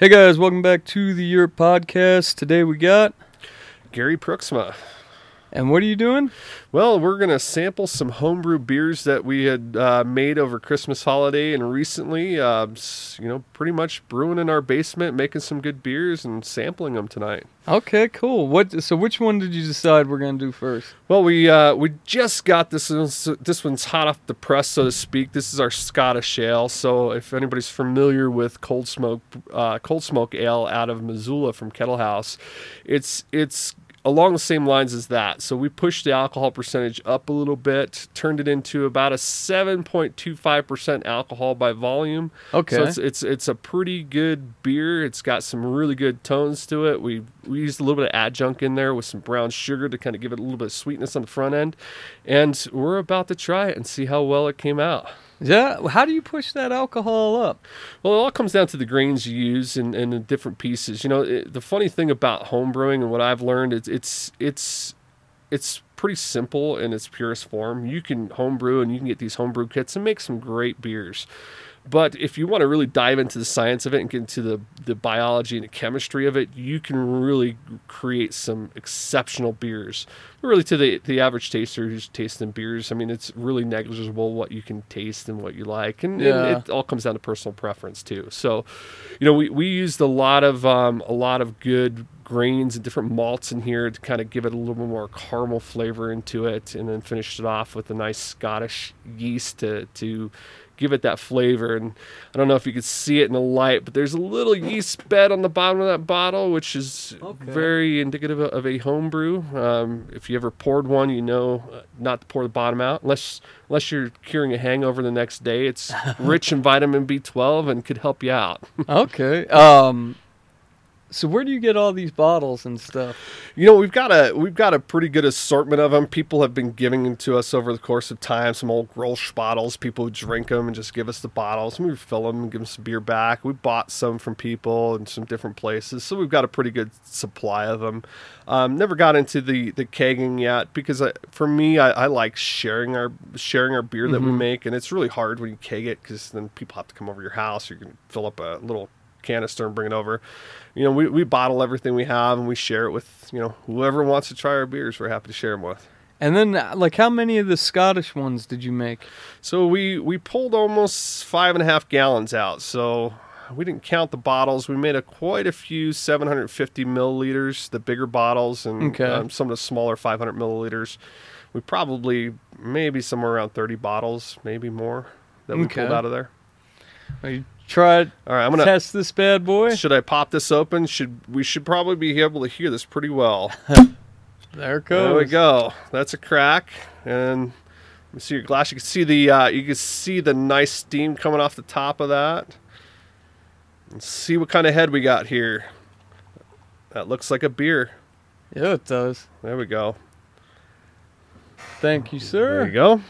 Hey guys, welcome back to the Europe podcast. Today we got, Gary Pruiksma. And what are you doing? Well, we're going to sample some homebrew beers that we had uh, made over Christmas holiday and recently. Uh, you know, pretty much brewing in our basement, making some good beers and sampling them tonight. Okay, cool. What? So which one did you decide we're gonna do first? Well, we uh, we just got this. One's, this one's hot off the press, so to speak. This is our Scottish ale. So, if anybody's familiar with cold smoke, uh, cold smoke ale out of Missoula from Kettle House, it's it's along the same lines as that. So we pushed the alcohol percentage up a little bit, turned it into about a 7.25% alcohol by volume. Okay. So it's it's it's a pretty good beer. It's got some really good tones to it. We we used a little bit of adjunct in there with some brown sugar to kind of give it a little bit of sweetness on the front end. And we're about to try it and see how well it came out. Yeah. How do you push that alcohol up? Well, it all comes down to the grains you use and, and the different pieces. You know, it, the funny thing about home brewing and what I've learned is it's it's it's pretty simple in its purest form. You can homebrew and you can get these homebrew kits and make some great beers. But if you want to really dive into the science of it and get into the, the biology and the chemistry of it, you can really create some exceptional beers. Really, to the the average taster who's tasting beers, I mean, it's really negligible what you can taste and what you like, and, Yeah. and it all comes down to personal preference too. So, you know, we, we used a lot of um, a lot of good grains and different malts in here to kind of give it a little bit more caramel flavor into it, and then finished it off with a nice Scottish yeast to to give it that flavor. And I don't know if you could see it in the light, but there's a little yeast bed on the bottom of that bottle, which is Okay. very indicative of a home brew. Um, if you ever poured one, you know uh, not to pour the bottom out unless unless you're curing a hangover the next day. It's rich in vitamin B12 and could help you out. Okay. Um. So where do you get all these bottles and stuff? You know, we've got a we've got a pretty good assortment of them. People have been giving them to us over the course of time. Some old Grolsch bottles. People who drink them and just give us the bottles. And we fill them and give them some beer back. We bought some from people in some different places, so we've got a pretty good supply of them. Um, never got into the the kegging yet because I, for me, I, I like sharing our sharing our beer that we Mhm. make, and it's really hard when you keg it because then people have to come over your house. You can fill up a little canister and bring it over. You know, we, we bottle everything we have and we share it with, you know, whoever wants to try our beers, we're happy to share them with. And then, uh, like, how many of the Scottish ones did you make? So we, we pulled almost five and a half gallons out. So we didn't count the bottles. We made a quite a few 750 milliliters, the bigger bottles, and Okay. um, some of the smaller 500 milliliters. We probably maybe somewhere around 30 bottles, maybe more, that we Okay. pulled out of there. Well, you tried All right, I'm gonna. test this bad boy. Should I pop this open? Should we should probably be able to hear this pretty well. There it goes. There we go. That's a crack, and let me see your glass. You can see the uh, you can see the nice steam coming off the top of that. Let's see what kind of head we got here. That looks like a beer. Yeah, it does. There we go. Thank you, sir. There you go.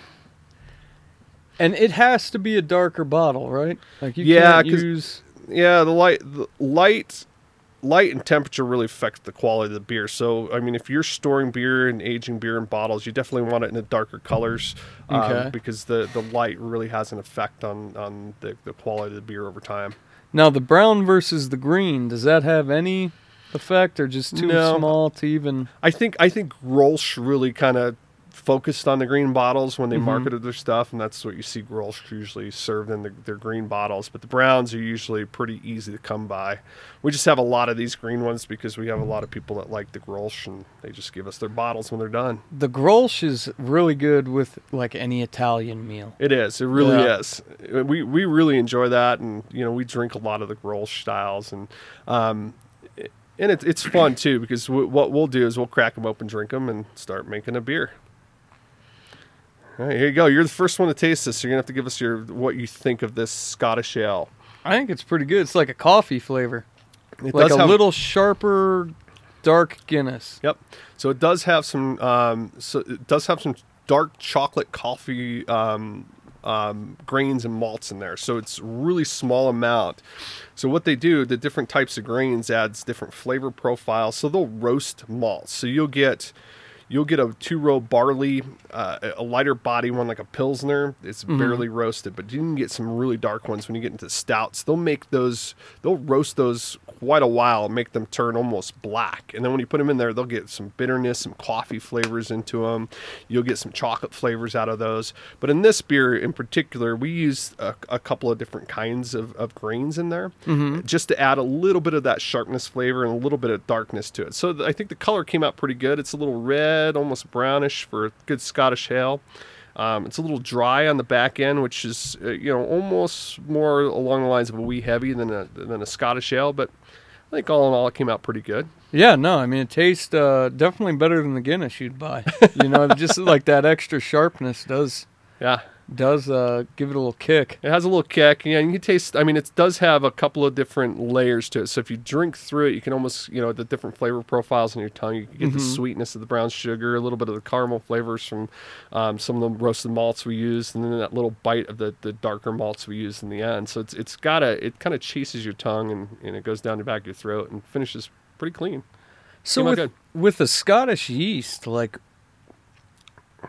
And it has to be a darker bottle, right? Like you Yeah, can't use. Yeah, the light, the light, light and temperature really affect the quality of the beer. So, I mean, if you're storing beer and aging beer in bottles, you definitely want it in the darker colors um, Okay. because the, the light really has an effect on on the, the quality of the beer over time. Now the brown versus the green, does that have any effect, or just too No. small to even? I think I think Grolsch really kind of focused on the green bottles when they Mhm. marketed their stuff, and that's what you see Grolsch usually served in the, their green bottles. But the browns are usually pretty easy to come by. We just have a lot of these green ones because we have a lot of people that like the Grolsch, and they just give us their bottles when they're done. The Grolsch is really good with like any Italian meal. It is. It really Yeah. is. We we really enjoy that, and you know we drink a lot of the Grolsch styles, and um, and it, it's fun too because w- what we'll do is we'll crack them open, drink them, and start making a beer. All right, here you go. You're the first one to taste this. So you're gonna have to give us your what you think of this Scottish ale. I think it's pretty good. It's like a coffee flavor, It like does a have- little sharper, dark Guinness. Yep. So it does have some. Um, so it does have some dark chocolate coffee um, um, grains and malts in there. So it's really small amount. So what they do, the different types of grains adds different flavor profiles. So they'll roast malts. So you'll get You'll get a two row barley, uh, a lighter body one like a pilsner. It's barely roasted, but you can get some really dark ones when you get into stouts. They'll make those. They'll roast those quite a while, make them turn almost black, and then when you put them in there, they'll get some bitterness, some coffee flavors into them. You'll get some chocolate flavors out of those. But in this beer in particular, we use a, a couple of different kinds of, of grains in there, just to add a little bit of that sharpness flavor and a little bit of darkness to it. So th- I think the color came out pretty good. It's a little red, almost brownish for good Scottish ale. Um, it's a little dry on the back end, which is uh, you know almost more along the lines of a wee heavy than a than a Scottish ale. But I think all in all, it came out pretty good. Yeah, no, I mean it tastes uh, definitely better than the Guinness you'd buy. you know, just like that extra sharpness does Yeah, does uh, give it a little kick. it has a little kick. Yeah, you can taste. I mean, it does have a couple of different layers to it. So if you drink through it, you can almost you know the different flavor profiles in your tongue. You can get the sweetness of the brown sugar, a little bit of the caramel flavors from um, some of the roasted malts we used, and then that little bite of the, the darker malts we used in the end. So it's it's got a it kind of chases your tongue and, and it goes down the back of your throat and finishes pretty clean. So Came with with the Scottish yeast, like,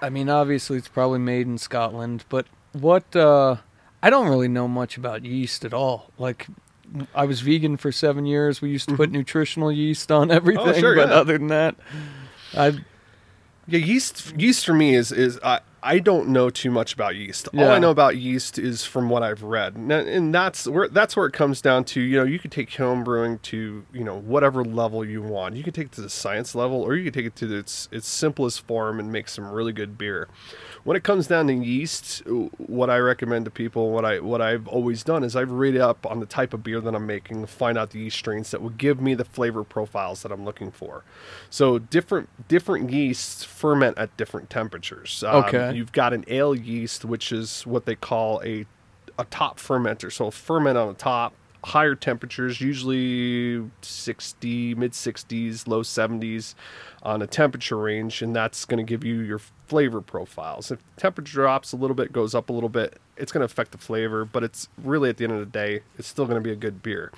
I mean, obviously it's probably made in Scotland, but what? Uh, I don't really know much about yeast at all. Like, I was vegan for seven years. We used to put nutritional yeast on everything, Mm-hmm. Oh, sure, but yeah. other than that, I Yeah, yeast yeast for me is is I I don't know too much about yeast. All I know about yeast is from what I've read, and, and that's where that's where it comes down to. You know, you could take home brewing to you know whatever level you want. You can take it to the science level, or you can take it to its its simplest form and make some really good beer. When it comes down to yeast, what I recommend to people, what I what I've always done is I've read up on the type of beer that I'm making, find out the yeast strains that will give me the flavor profiles that I'm looking for. So different different yeasts ferment at different temperatures. Um, Okay. you've got an ale yeast, which is what they call a a top fermenter. So ferment on the top, higher temperatures, usually 60, mid 60s, low 70s on a temperature range, and that's going to give you your flavor profiles. If temperature drops a little bit, goes up a little bit, it's going to affect the flavor, but it's really at the end of the day, it's still going to be a good beer.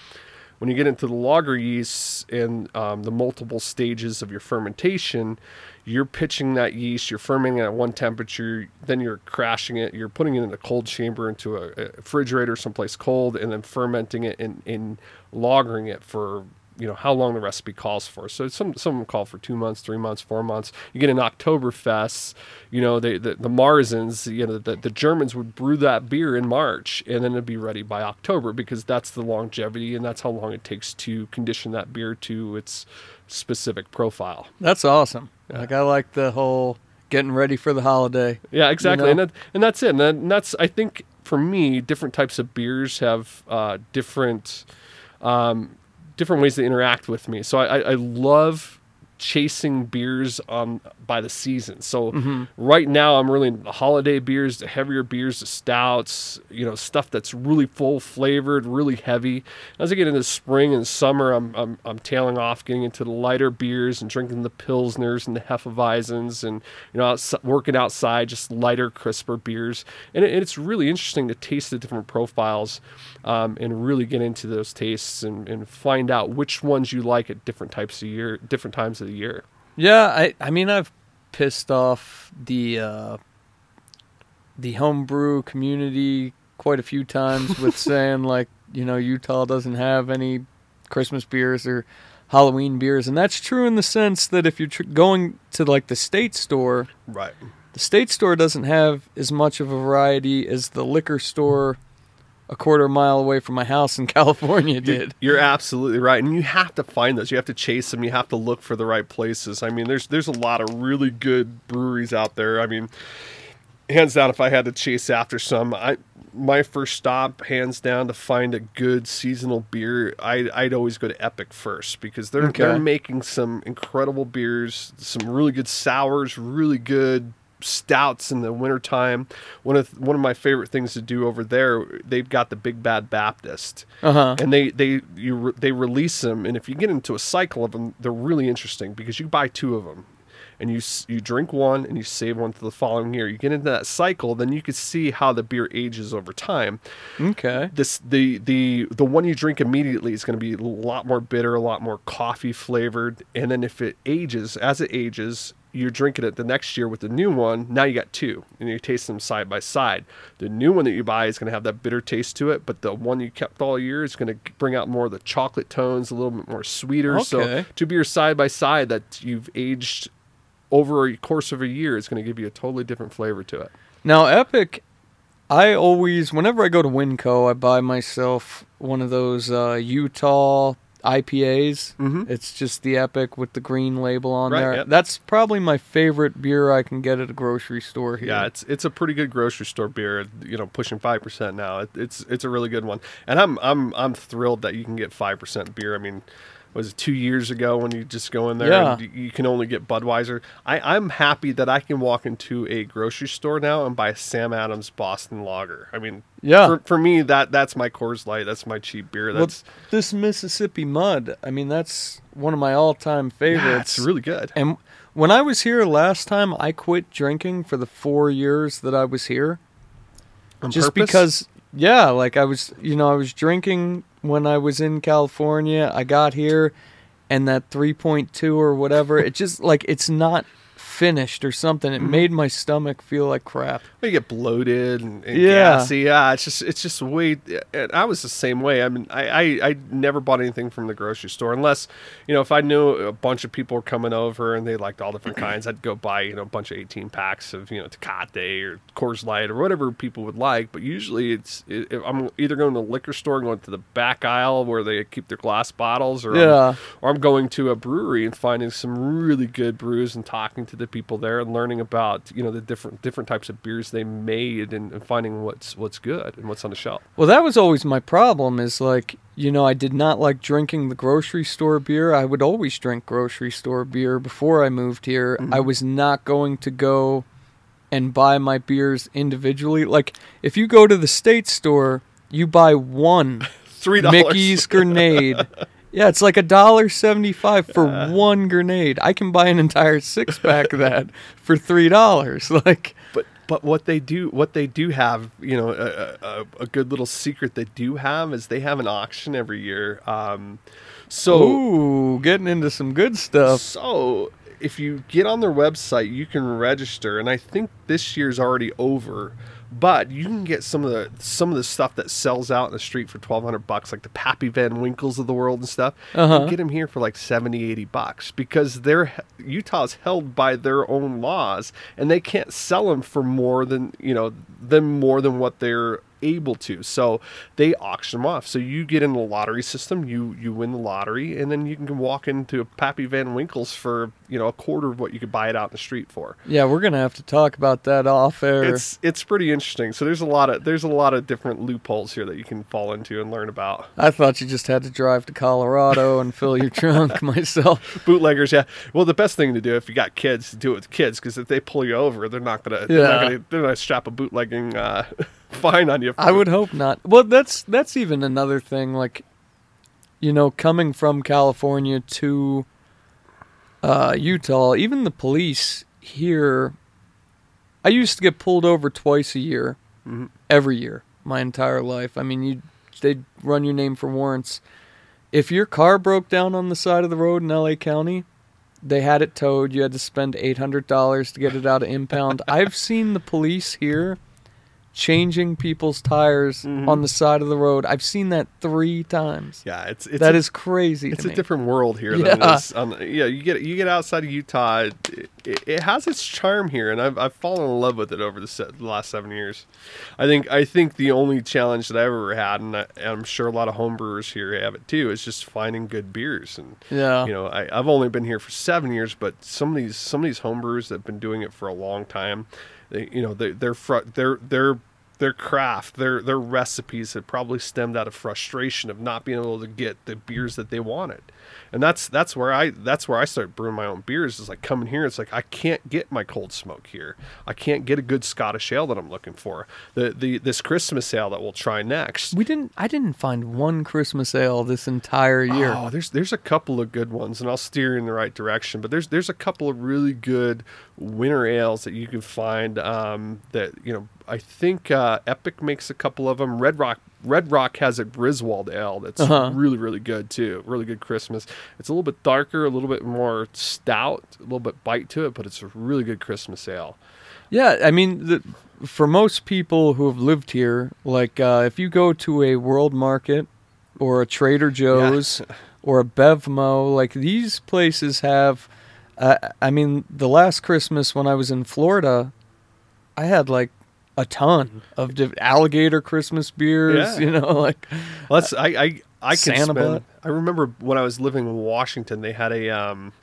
When you get into the lager yeasts and um, the multiple stages of your fermentation, you're pitching that yeast, you're fermenting at one temperature, then you're crashing it, you're putting it in a cold chamber into a, a refrigerator someplace cold, and then fermenting it and, and lagering it for you know how long the recipe calls for. So some some call for two months, three months, four months. You get an Oktoberfest, you know they, the the Marzens, you know the, the Germans would brew that beer in March, and then it'd be ready by October because that's the longevity and that's how long it takes to condition that beer to its specific profile. that's awesome. Like I like the whole getting ready for the holiday. Yeah, exactly, know? and that, and that's it. And, that, and that's I think for me, different types of beers have uh, different um, different ways to interact with me. So I, I, love chasing beers on by the season. So right now I'm really into the holiday beers, the heavier beers, the stouts, you know, stuff that's really full flavored, really heavy. As I get into spring and summer, I'm I'm, I'm tailing off, getting into the lighter beers and drinking the pilsners and the hefeweizens, and you know, outs- working outside, just lighter, crisper beers. And it, it's really interesting to taste the different profiles um, and really get into those tastes and, and find out which ones you like at different types of year, different times of the year. Yeah, I I mean I've pissed off the uh, the homebrew community quite a few times with saying like you know Utah doesn't have any Christmas beers or Halloween beers, and that's true in the sense that if you're tr- going to like the state store, Right. the state store doesn't have as much of a variety as the liquor store a quarter mile away from my house in California did. You're absolutely right, and you have to find those. You have to chase them. You have to look for the right places. I mean, there's there's a lot of really good breweries out there. I mean, hands down, if I had to chase after some, I my first stop, hands down, to find a good seasonal beer, I, I'd always go to Epic first because they're Okay. they're making some incredible beers, some really good sours, really good stouts in the wintertime. One of one of my favorite things to do over there, they've got the Big Bad Baptist Uh huh. and they they you re- they release them and if you get into a cycle of them they're really interesting because you buy two of them and you you drink one and you save one for the following year you get into that cycle then you can see how the beer ages over time Okay. this the the the one you drink immediately is going to be a lot more bitter a lot more coffee flavored and then if it ages as it ages you're drinking it the next year with the new one. Now you got two, and you taste them side by side. The new one that you buy is going to have that bitter taste to it, but the one you kept all year is going to bring out more of the chocolate tones, a little bit more sweeter. So Okay. two beers side by side that you've aged over a course of a year is going to give you a totally different flavor to it. Now, Epic, I always, whenever I go to Winco, I buy myself one of those uh, Utah IPAs. Mhm. It's just the Epic with the green label on Right, there. yep. That's probably my favorite beer I can get at a grocery store here. Yeah, it's it's a pretty good grocery store beer. You know, pushing five percent now. It, it's it's a really good one, and I'm I'm I'm thrilled that you can get five percent beer. I mean, was it two years ago when you just go in there Yeah. and you, can only get Budweiser? I I'm happy that I can walk into a grocery store now and buy a Sam Adams Boston Lager. I mean, Yeah. for, for me that that's my Coors Light. That's my cheap beer. Well, That's this Mississippi Mud, I mean, that's one of my all-time favorites. yeah, it's really good. And when I was here last time, I quit drinking for the four years that I was here. On just purpose? because, yeah, like I was, you know, I was drinking when I was in California. I got here, and that 3.2 or whatever, it just like it's not finished or something. It Mm-hmm. made my stomach feel like crap. you get bloated and, and Yeah. gassy. Yeah, it's just it's just way. And I was the same way. I mean, I, I I never bought anything from the grocery store unless you know if I knew a bunch of people were coming over and they liked all different kinds. I'd go buy you know a bunch of eighteen packs of you know Tecate or Coors Light or whatever people would like. But usually it's it, I'm either going to the liquor store and going to the back aisle where they keep their glass bottles, or Yeah. I'm, or I'm going to a brewery and finding some really good brews and talking to the people there and learning about you know the different different types of beers they made and, and finding what's what's good and what's on the shelf. Well, that was always my problem. Is like you know I did not like drinking the grocery store beer. I would always drink grocery store beer before I moved here. I mm-hmm. was not going to go and buy my beers individually. Like if you go to the state store, you buy one Three. Mickey's grenade. Yeah, it's like a dollar seventy-five for one grenade. I can buy an entire six pack of that for three dollars. Like, But but what they do what they do have you know a, a, a good little secret they do have is they have an auction every year. Um, so ooh, getting into some good stuff. So, if you get on their website, you can register, and I think this year's already over. But you can get some of the some of the stuff that sells out in the street for twelve hundred bucks, like the Pappy Van Winkles of the world and stuff. You Uh-huh. can get them here for like 70, 80 bucks because they're Utah's held by their own laws, and they can't sell them for more than you know them more than what they're able to. So they auction them off. So you get in the lottery system, you you win the lottery, and then you can walk into a Pappy Van Winkles for you know a quarter of what you could buy it out in the street for. Yeah, we're gonna have to talk about that off air. It's it's pretty interesting. So there's a lot of there's a lot of different loopholes here that you can fall into and learn about. I thought you just had to drive to Colorado and fill your trunk myself. Bootleggers, yeah. Well, the best thing to do if you got kids, do it with kids because if they pull you over, they're not gonna yeah. they're not gonna they're not strap a bootlegging uh, fine on you. I would hope not. Well, that's that's even another thing. Like, you know, coming from California to uh, Utah, even the police here. I used to get pulled over twice a year, Mhm. every year, my entire life. I mean, you they'd run your name for warrants. If your car broke down on the side of the road in LA County, they had it towed. You had to spend eight hundred dollars to get it out of impound. I've seen the police here changing people's tires Mhm. on the side of the road. I've seen that three times. Yeah, it's it's That a- is crazy. it's to a me. different world here than Yeah. is on the, yeah you get you get outside of utah it, it, it has its charm here and I've, I've fallen in love with it over the, se- the last seven years i think i think the only challenge that i've ever had and, I, and i'm sure a lot of homebrewers here have it too is just finding good beers and Yeah. you know I, i've only been here for seven years but some of these some of these homebrewers that have been doing it for a long time they you know they, they're fr- they're they're their craft, their their recipes had probably stemmed out of frustration of not being able to get the beers that they wanted, and that's that's where I that's where I started brewing my own beers. Is like coming here, it's like I can't get my cold smoke here. I can't get a good Scottish ale that I'm looking for. The the this Christmas ale that we'll try next. we didn't. I didn't find one Christmas ale this entire year. Oh, there's there's a couple of good ones, and I'll steer you in the right direction. But there's there's a couple of really good winter ales that you can find um, that you know I think uh, Epic makes a couple of them. Red Rock Red Rock has a Griswold ale that's Uh-huh. really really good too. Really good Christmas. It's a little bit darker, a little bit more stout, a little bit bite to it, but it's a really good Christmas ale. Yeah, I mean, the, for most people who have lived here, like uh, if you go to a World Market or a Trader Joe's or a Bevmo, like these places have. Uh, I mean, the last Christmas when I was in Florida, I had like a ton of diff- alligator Christmas beers. Yeah. You know, like Well, that's I I I can Santa spend. butt. I remember when I was living in Washington, they had a um,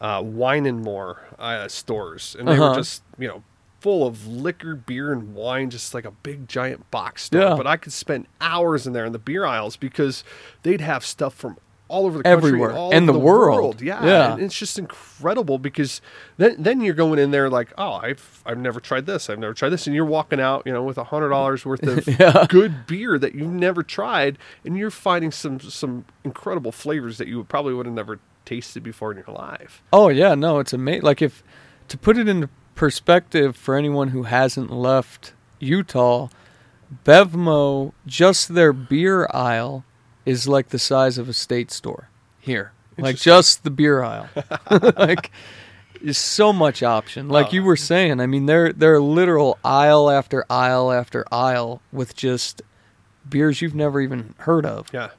uh, wine and more uh, stores, and they Uh-huh. were just you know full of liquor, beer, and wine, just like a big giant box store. Yeah. But I could spend hours in there in the beer aisles because they'd have stuff from all over the country, Everywhere. And over the world. Yeah, Yeah. and it's just incredible because then then you're going in there like, oh, I've I've never tried this, I've never tried this, and you're walking out, you know, with a hundred dollars worth of Yeah. good beer that you've never tried, and you're finding some some incredible flavors that you would probably would have never tasted before in your life. Oh yeah, no, it's amazing. Like if to put it into perspective for anyone who hasn't left Utah, Bevmo, just their beer aisle is like the size of a state store here. Like just the beer aisle. like is so much option. Like you Oh. were saying, I mean they're they're literal aisle after aisle after aisle with just beers you've never even heard of. Yeah.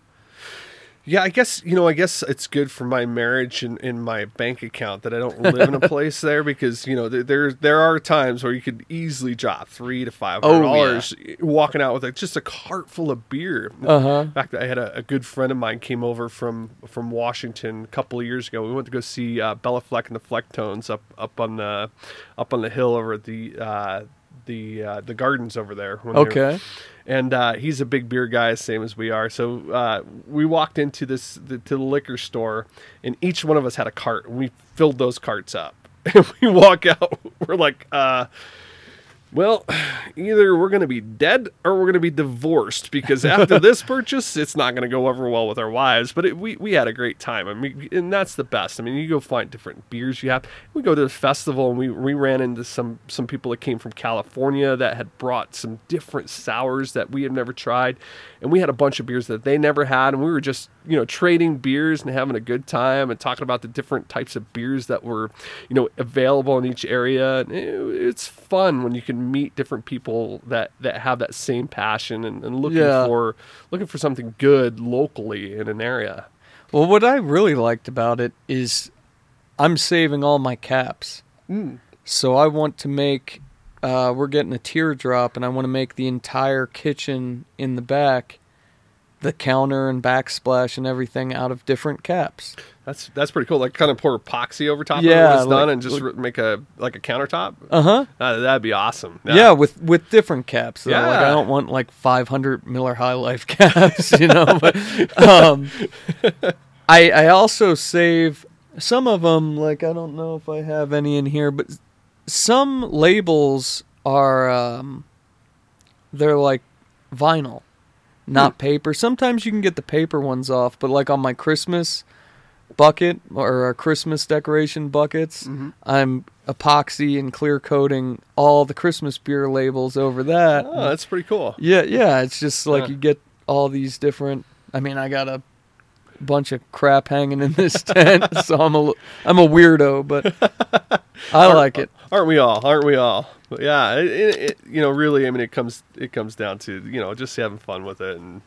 Yeah, I guess you know. I guess it's good for my marriage and in my bank account that I don't live in a place there because you know there there, there are times where you could easily drop three to five Oh, hundred yeah. dollars walking out with like just a cart full of beer. Uh-huh. In fact, I had a, a good friend of mine came over from from Washington a couple of years ago. We went to go see uh, Béla Fleck and the Flecktones up up on the up on the hill over at the uh, the uh, the gardens over there. when they were- Okay. and uh, he's a big beer guy, same as we are. So uh, we walked into this the, to the liquor store, and each one of us had a cart, and we filled those carts up. And we walk out, we're like, uh, well, either we're going to be dead or we're going to be divorced because after this purchase, it's not going to go over well with our wives. But it, we we had a great time. I mean, and that's the best. I mean, you go find different beers you have. We go to the festival and we we ran into some some people that came from California that had brought some different sours that we had never tried, and we had a bunch of beers that they never had, and we were just you know trading beers and having a good time and talking about the different types of beers that were you know available in each area. It- it's fun when you can meet different people that that have that same passion and, and looking Yeah. for looking for something good locally in an area. Well, what I really liked about it is I'm saving all my caps. Mm. So I want to make, uh, we're getting a teardrop, and I want to make the entire kitchen in the back, the counter and backsplash and everything out of different caps. That's that's pretty cool. Like kind of pour epoxy over top of Yeah, it when it's like- done and just like- make a like a countertop. Uh huh. Uh, that'd be awesome. Yeah. with with different caps. though. Like I don't want like 500 Miller High Life caps, you know. but um, I I also save some of them. Like I don't know if I have any in here, but some labels are um, they're like vinyl, not paper. Sometimes you can get the paper ones off, but like on my Christmas bucket or our Christmas decoration buckets, Mhm. I'm epoxy and clear coating all the Christmas beer labels over that. Oh, that's pretty cool. yeah, yeah. It's just like Yeah. you get all these different. I mean, I got a bunch of crap hanging in this tent, so I'm a I'm a weirdo, but I like it. Aren't we all? Aren't we all? But yeah, it, it, you know, really, I mean, it comes it comes down to you know just having fun with it, and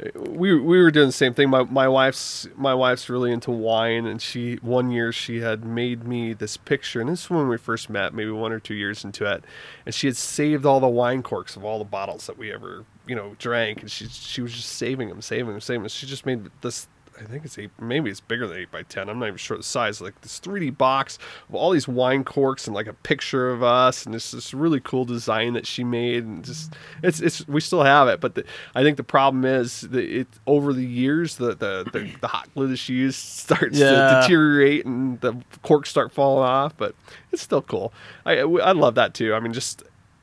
uh, we we were doing the same thing. My my wife's my wife's really into wine, and she one year she had made me this picture, and this is when we first met, maybe one or two years into it, and she had saved all the wine corks of all the bottles that we ever you know drank, and she she was just saving them, saving them, saving them. She just made this. I think it's eight, maybe it's bigger than eight by ten. I'm not even sure the size. Like this 3D box of all these wine corks and like a picture of us, and it's this really cool design that she made, and just it's it's we still have it. But the, I think the problem is that it over the years the the, the, the hot glue that she used starts to deteriorate and the corks start falling off. But it's still cool. I I love that too. I mean, just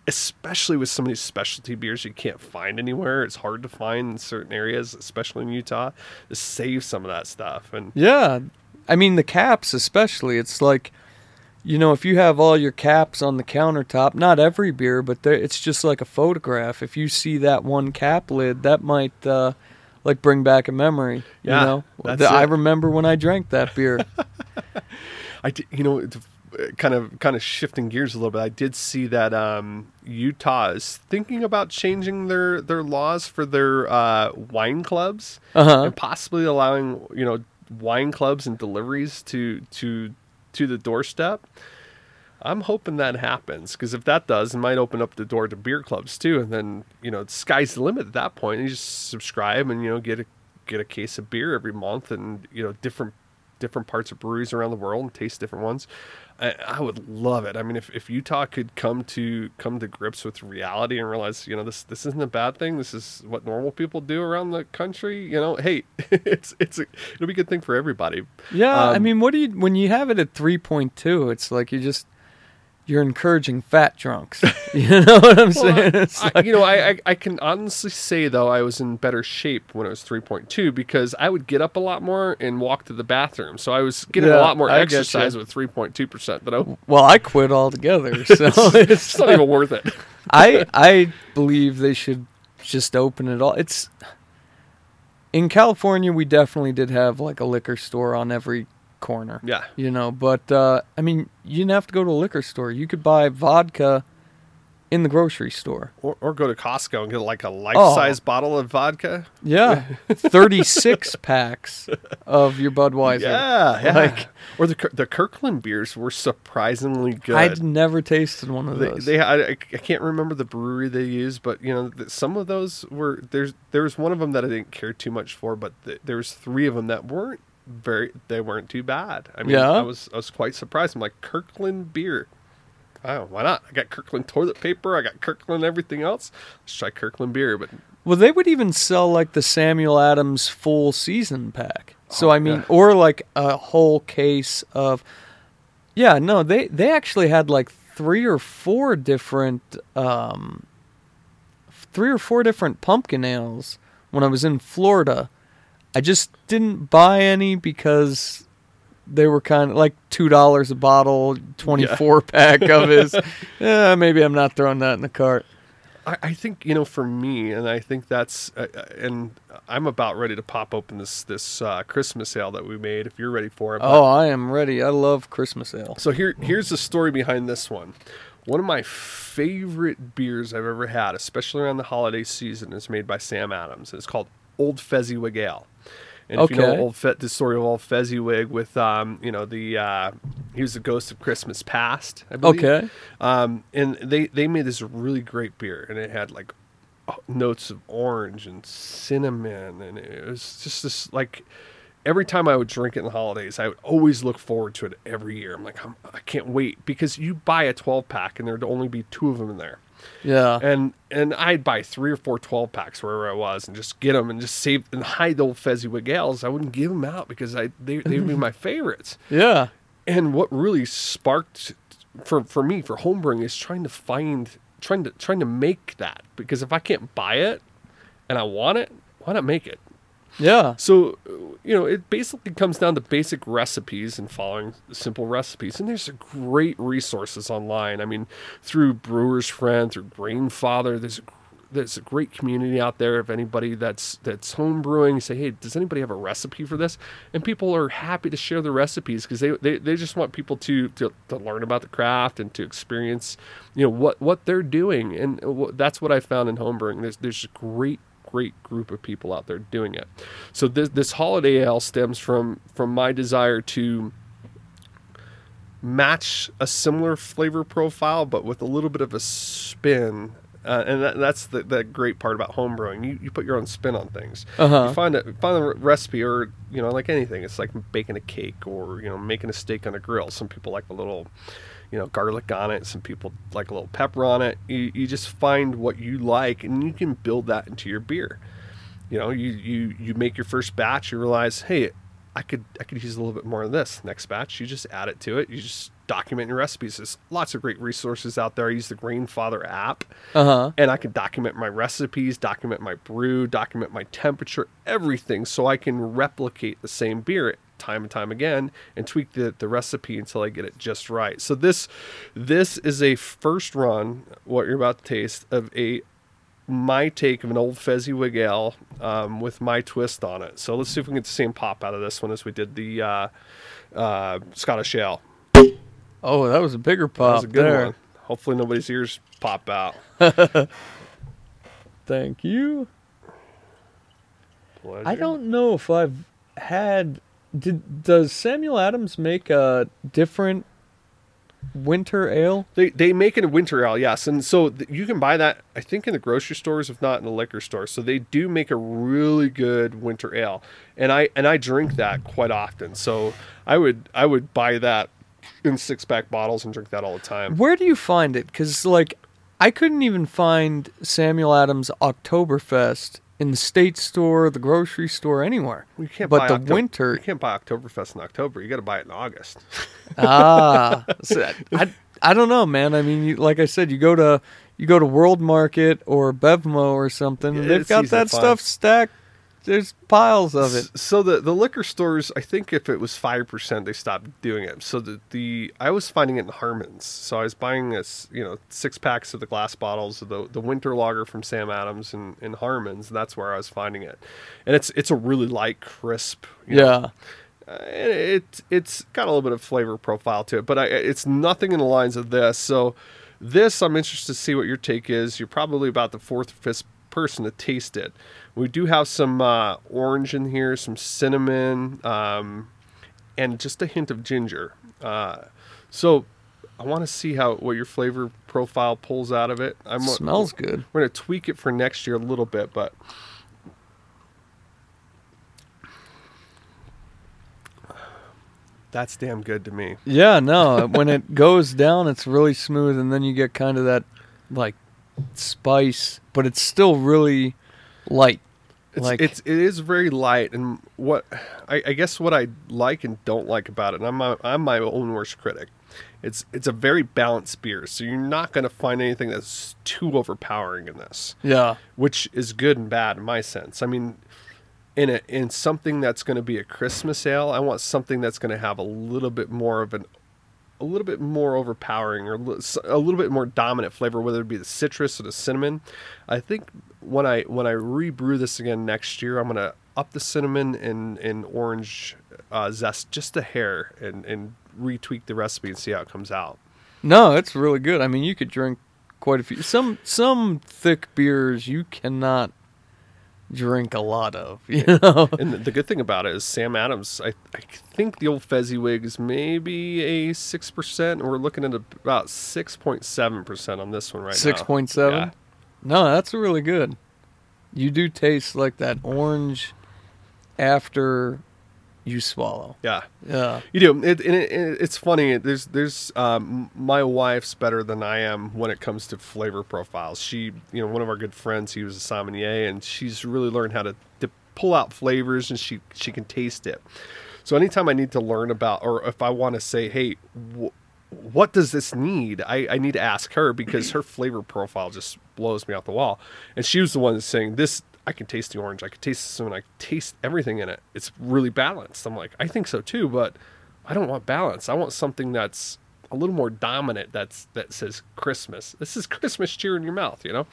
especially with some of these specialty beers you can't find anywhere. It's hard to find in certain areas, especially in Utah. To save some of that stuff and Yeah, I mean the caps especially. It's like you know, if you have all your caps on the countertop, not every beer, but it's just like a photograph. If you see that one cap lid, that might uh, like bring back a memory. You Yeah, know, I remember when I drank that beer. I did, you know, it's, kind of kind of shifting gears a little bit. I did see that um, Utah is thinking about changing their their laws for their uh, wine clubs Uh huh. and possibly allowing you know wine clubs and deliveries to to to the doorstep. I'm hoping that happens because if that does, it might open up the door to beer clubs too, and then you know, the sky's the limit at that point. You just subscribe and you know get a get a case of beer every month, and you know different different parts of breweries around the world and taste different ones. I, I would love it. I mean, if, if Utah could come to come to grips with reality and realize, you know, this this isn't a bad thing. This is what normal people do around the country. You know, hey, it's it's a, it'll be a good thing for everybody. Yeah, I Um, mean, what do you when you have it at three point two? It's like you just you're encouraging fat drunks. you know what I'm saying? I, like, you know, I, I I can honestly say though I was in better shape when I was 3.2 because I would get up a lot more and walk to the bathroom. So I was getting a lot more I exercise with 3.2 percent. That I, well, I quit altogether. So it's it's not even worth it. I I believe they should just open it all. It's in California. We definitely did have like a liquor store on every corner. Yeah, You know, but uh, I mean, you didn't have to go to a liquor store. You could buy vodka in the grocery store. or, or go to Costco and get like a life Oh. size bottle of vodka. Yeah, thirty six packs of your Budweiser. Yeah, yeah. Like- or the the Kirkland beers were surprisingly good. I'd never tasted one of they, those. they I, I can't remember the brewery they used, but you know some of those were there's there was one of them that I didn't care too much for, but th- there was three of them that weren't very they weren't too bad. I mean, Yeah? I was I was quite surprised. I'm like Kirkland beer. Oh, why not? I got Kirkland toilet paper. I got Kirkland everything else. Let's try Kirkland beer. But Well, they would even sell like the Samuel Adams full season pack. So Oh, I mean, yeah. or like a whole case of. Yeah, no, they they actually had like three or four different, um, three or four different pumpkin ales when I was in Florida. I just didn't buy any because they were kind of like two dollars a bottle, twenty four pack of is. Yeah, maybe I'm not throwing that in the cart. I, I think you know for me, and I think that's, uh, uh, and I'm about ready to pop open this this uh, Christmas ale that we made. If you're ready for it. Oh, I am ready. I love Christmas ale. So here, here's the story behind this one. One of my favorite beers I've ever had, especially around the holiday season, is made by Sam Adams. It's called Old Fezziwig Ale. And if you know Old Fe- the story of Old Fezziwig with, um, you know, the uh, he was the ghost of Christmas past. I believe. Okay. Um, and they they made this really great beer, and it had like uh, notes of orange and cinnamon, and it was just this like every time I would drink it in the holidays, I would always look forward to it every year. I'm like, I'm, I can't wait because you buy a 12 pack and there'd only be two of them in there, Yeah. and and I'd buy three or four 12 packs wherever I was and just get them and just save and hide the old Fezziwig ales. I wouldn't give them out because I they they'd be my favorites. Yeah. And what really sparked for for me for homebrewing is trying to find trying to trying to make that because if I can't buy it and I want it, why not make it? Yeah. So, you know, it basically comes down to basic recipes and following simple recipes. And there's great resources online. I mean, through Brewer's Friend, through Grainfather, there's a, there's a great community out there. If anybody that's that's home brewing, say, hey, does anybody have a recipe for this? And people are happy to share the recipes because they, they, they just want people to, to to learn about the craft and to experience, you know, what what they're doing. And that's what I found in homebrewing. There's there's a great great group of people out there doing it. So this this holiday ale stems from from my desire to match a similar flavor profile, but with a little bit of a spin. Uh, and that, that's the, the great part about homebrewing. You, you put your own spin on things. Uh-huh. You find a find a recipe, or you know, like anything, it's like baking a cake or you know, making a steak on a grill. Some people like a little, you know, garlic on it. Some people like a little pepper on it. You, you just find what you like, and you can build that into your beer you know you you you make your first batch you realize hey i could i could use a little bit more of this next batch you just add it to it you just document your recipes there's lots of great resources out there i use the grainfather app Uh huh. and i can document my recipes document my brew document my temperature everything so i can replicate the same beer time and time again and tweak the, the recipe until I get it just right. So this this is a first run, what you're about to taste, of a my take of an old Fezziwig ale um, with my twist on it. So let's see if we can get the same pop out of this one as we did the uh, uh, Scottish ale. Oh, that was a bigger That pop was a good there. one. Hopefully nobody's ears pop out. Thank you. Pleasure. I don't know if I've had. Did does Samuel Adams make a different winter ale? They they make it a winter ale, yes, and so th- you can buy that. I think in the grocery stores, if not in the liquor store. So they do make a really good winter ale, and I and I drink that quite often. So I would I would buy that in six pack bottles and drink that all the time. Where do you find it? Because like, I couldn't even find Samuel Adams Oktoberfest in the state store, the grocery store, anywhere. You can't but buy the winter, You can't buy Oktoberfest in October. You got to buy it in August. ah, so I, I don't know, man. I mean, you, like I said, you go to you go to World Market or Bevmo or something. Yeah, they've got that find. stuff stacked. There's piles of it. So the the liquor stores, I think if it was five percent, they stopped doing it. So the the I was finding it in Harmons. So I was buying this, you know, six packs of the glass bottles of the the winter lager from Sam Adams in, in Harmons. And that's where I was finding it, and it's it's a really light, crisp. you know, Yeah. uh, it it's got a little bit of flavor profile to it, but I, it's nothing in the lines of this. So this, I'm interested to see what your take is. You're probably about the fourth or fifth person to taste it. We do have some uh, orange in here, some cinnamon, um, and just a hint of ginger. Uh, so I want to see how what your flavor profile pulls out of it. I'm Smells good. We're gonna tweak it for next year a little bit, but that's damn good to me. Yeah, no. when it goes down, it's really smooth, and then you get kind of that like spice, but it's still really light. It's, Like- it's it is very light, and what I, I guess what I like and don't like about it, and I'm my, I'm my own worst critic. It's it's a very balanced beer, so you're not going to find anything that's too overpowering in this. Yeah, which is good and bad in my sense. I mean, in a in something that's going to be a Christmas ale, I want something that's going to have a little bit more of an a little bit more overpowering or a little bit more dominant flavor, whether it be the citrus or the cinnamon. I think when I when I rebrew this again next year, I'm to up the cinnamon and and orange uh, zest just a hair and and retweak the recipe and see how it comes out. no, it's really good. I mean, you could drink quite a few. Some some thick beers you cannot drink a lot of. You know. And the, good thing about it is Sam Adams. I, I think the old Fezziwig is maybe a six percent, and we're looking at about six point seven percent on this one right Six now. point seven. No, that's really good. You do taste like that orange after you swallow. Yeah, Yeah. you do. It, and it, it, it's funny. There's there's um, my wife's better than I am when it comes to flavor profiles. She, you know, one of our good friends, he was a sommelier, and she's really learned how to, to pull out flavors, and she she can taste it. So anytime I need to learn about, or if I want to say, hey, wh- what does this need? I, I need to ask her because her flavor profile just blows me out the wall. And she was the one that's saying, this, I can taste the orange, I can taste the cinnamon, I can taste everything in it. It's really balanced. I'm like, I think so too, but I don't want balance. I want something that's a little more dominant that's that says Christmas. This is Christmas cheer in your mouth, you know?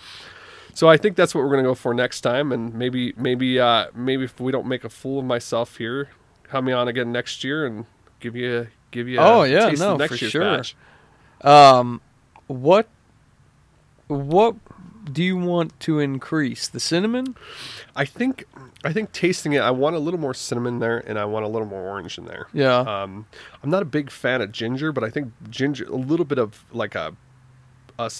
So I think that's what we're gonna go for next time, and maybe maybe uh, maybe if we don't make a fool of myself here, have me on again next year and give you give you. Oh, a yeah, taste no, for year's sure. batch. Um, what what do you want to increase? The cinnamon? I think I think tasting it, I want a little more cinnamon there, and I want a little more orange in there. Yeah. Um, I'm not a big fan of ginger, but I think ginger, a little bit of like a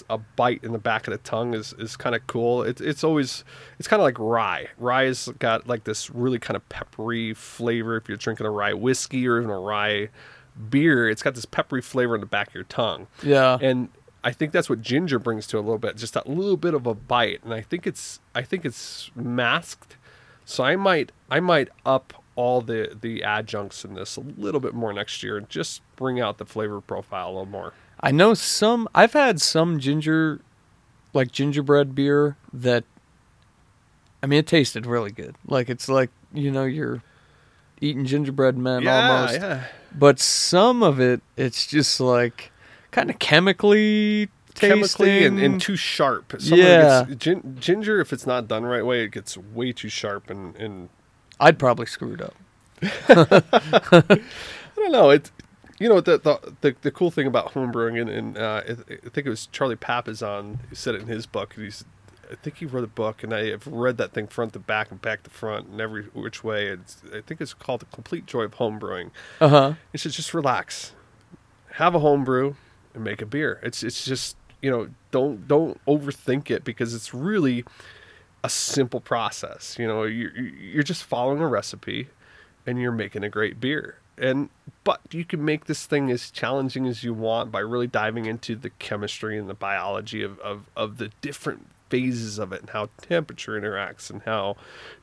a bite in the back of the tongue is, is kind of cool. It's it's always it's kind of like rye. Rye has got like this really kind of peppery flavor. If you're drinking a rye whiskey or even a rye beer, it's got this peppery flavor in the back of your tongue. yeah. And I think that's what ginger brings to a little bit, just that little bit of a bite. And I think it's I think it's masked. So I might I might up all the the adjuncts in this a little bit more next year and just bring out the flavor profile a little more. I know some I've had some ginger like gingerbread beer that I mean it tasted really good. Like it's like, you know, you're eating gingerbread men yeah, almost. yeah. But some of it, it's just like kind of chemically Chemically and, and too sharp. Yeah. gets, gin, ginger, if it's not done right way, it gets way too sharp and, and I'd probably screw it up. I don't know. It, you know, the the the, the cool thing about homebrewing, and, and uh, I, I think it was Charlie Papazian who said it in his book. He's, I think he wrote a book, and I have read that thing front to back and back to front and every which way. It's, I think it's called the Complete Joy of Homebrewing. Uh huh. It says just relax, have a homebrew, and make a beer. It's it's just you know don't don't overthink it because it's really a simple process. You know, you're you're just following a recipe, and you're making a great beer. And but you can make this thing as challenging as you want by really diving into the chemistry and the biology of, of, of the different phases of it and how temperature interacts and how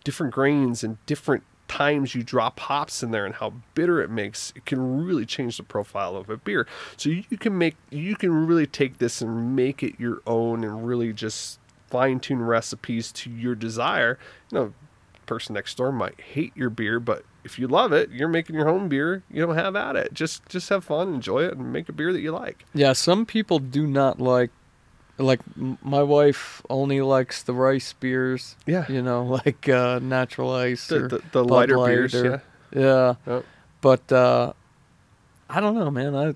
different grains and different times you drop hops in there and how bitter it makes it can really change the profile of a beer. So you, can make you can really take this and make it your own and really just fine tune recipes to your desire. You know person next door might hate your beer but if you love it you're making your home beer you don't have at it. Just just have fun enjoy it and make a beer that you like. Yeah, some people do not like. Like my wife only likes the rice beers. yeah You know, like uh, natural ice the, or the, the lighter Light beers or- yeah yeah. But uh, I don't know, man. I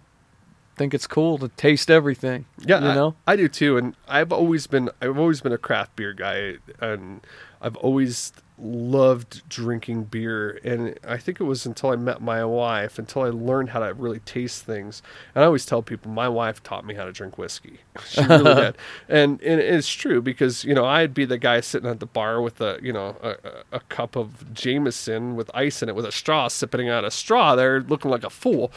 think it's cool to taste everything. Yeah, you know. I, do too, and I've always been I've always been a craft beer guy, and I've always loved drinking beer. And I think it was until I met my wife, until I learned how to really taste things. And I always tell people, my wife taught me how to drink whiskey. She really did, and and it's true because you know I'd be the guy sitting at the bar with a you know a, a a cup of Jameson with ice in it with a straw, sipping out a straw there, looking like a fool.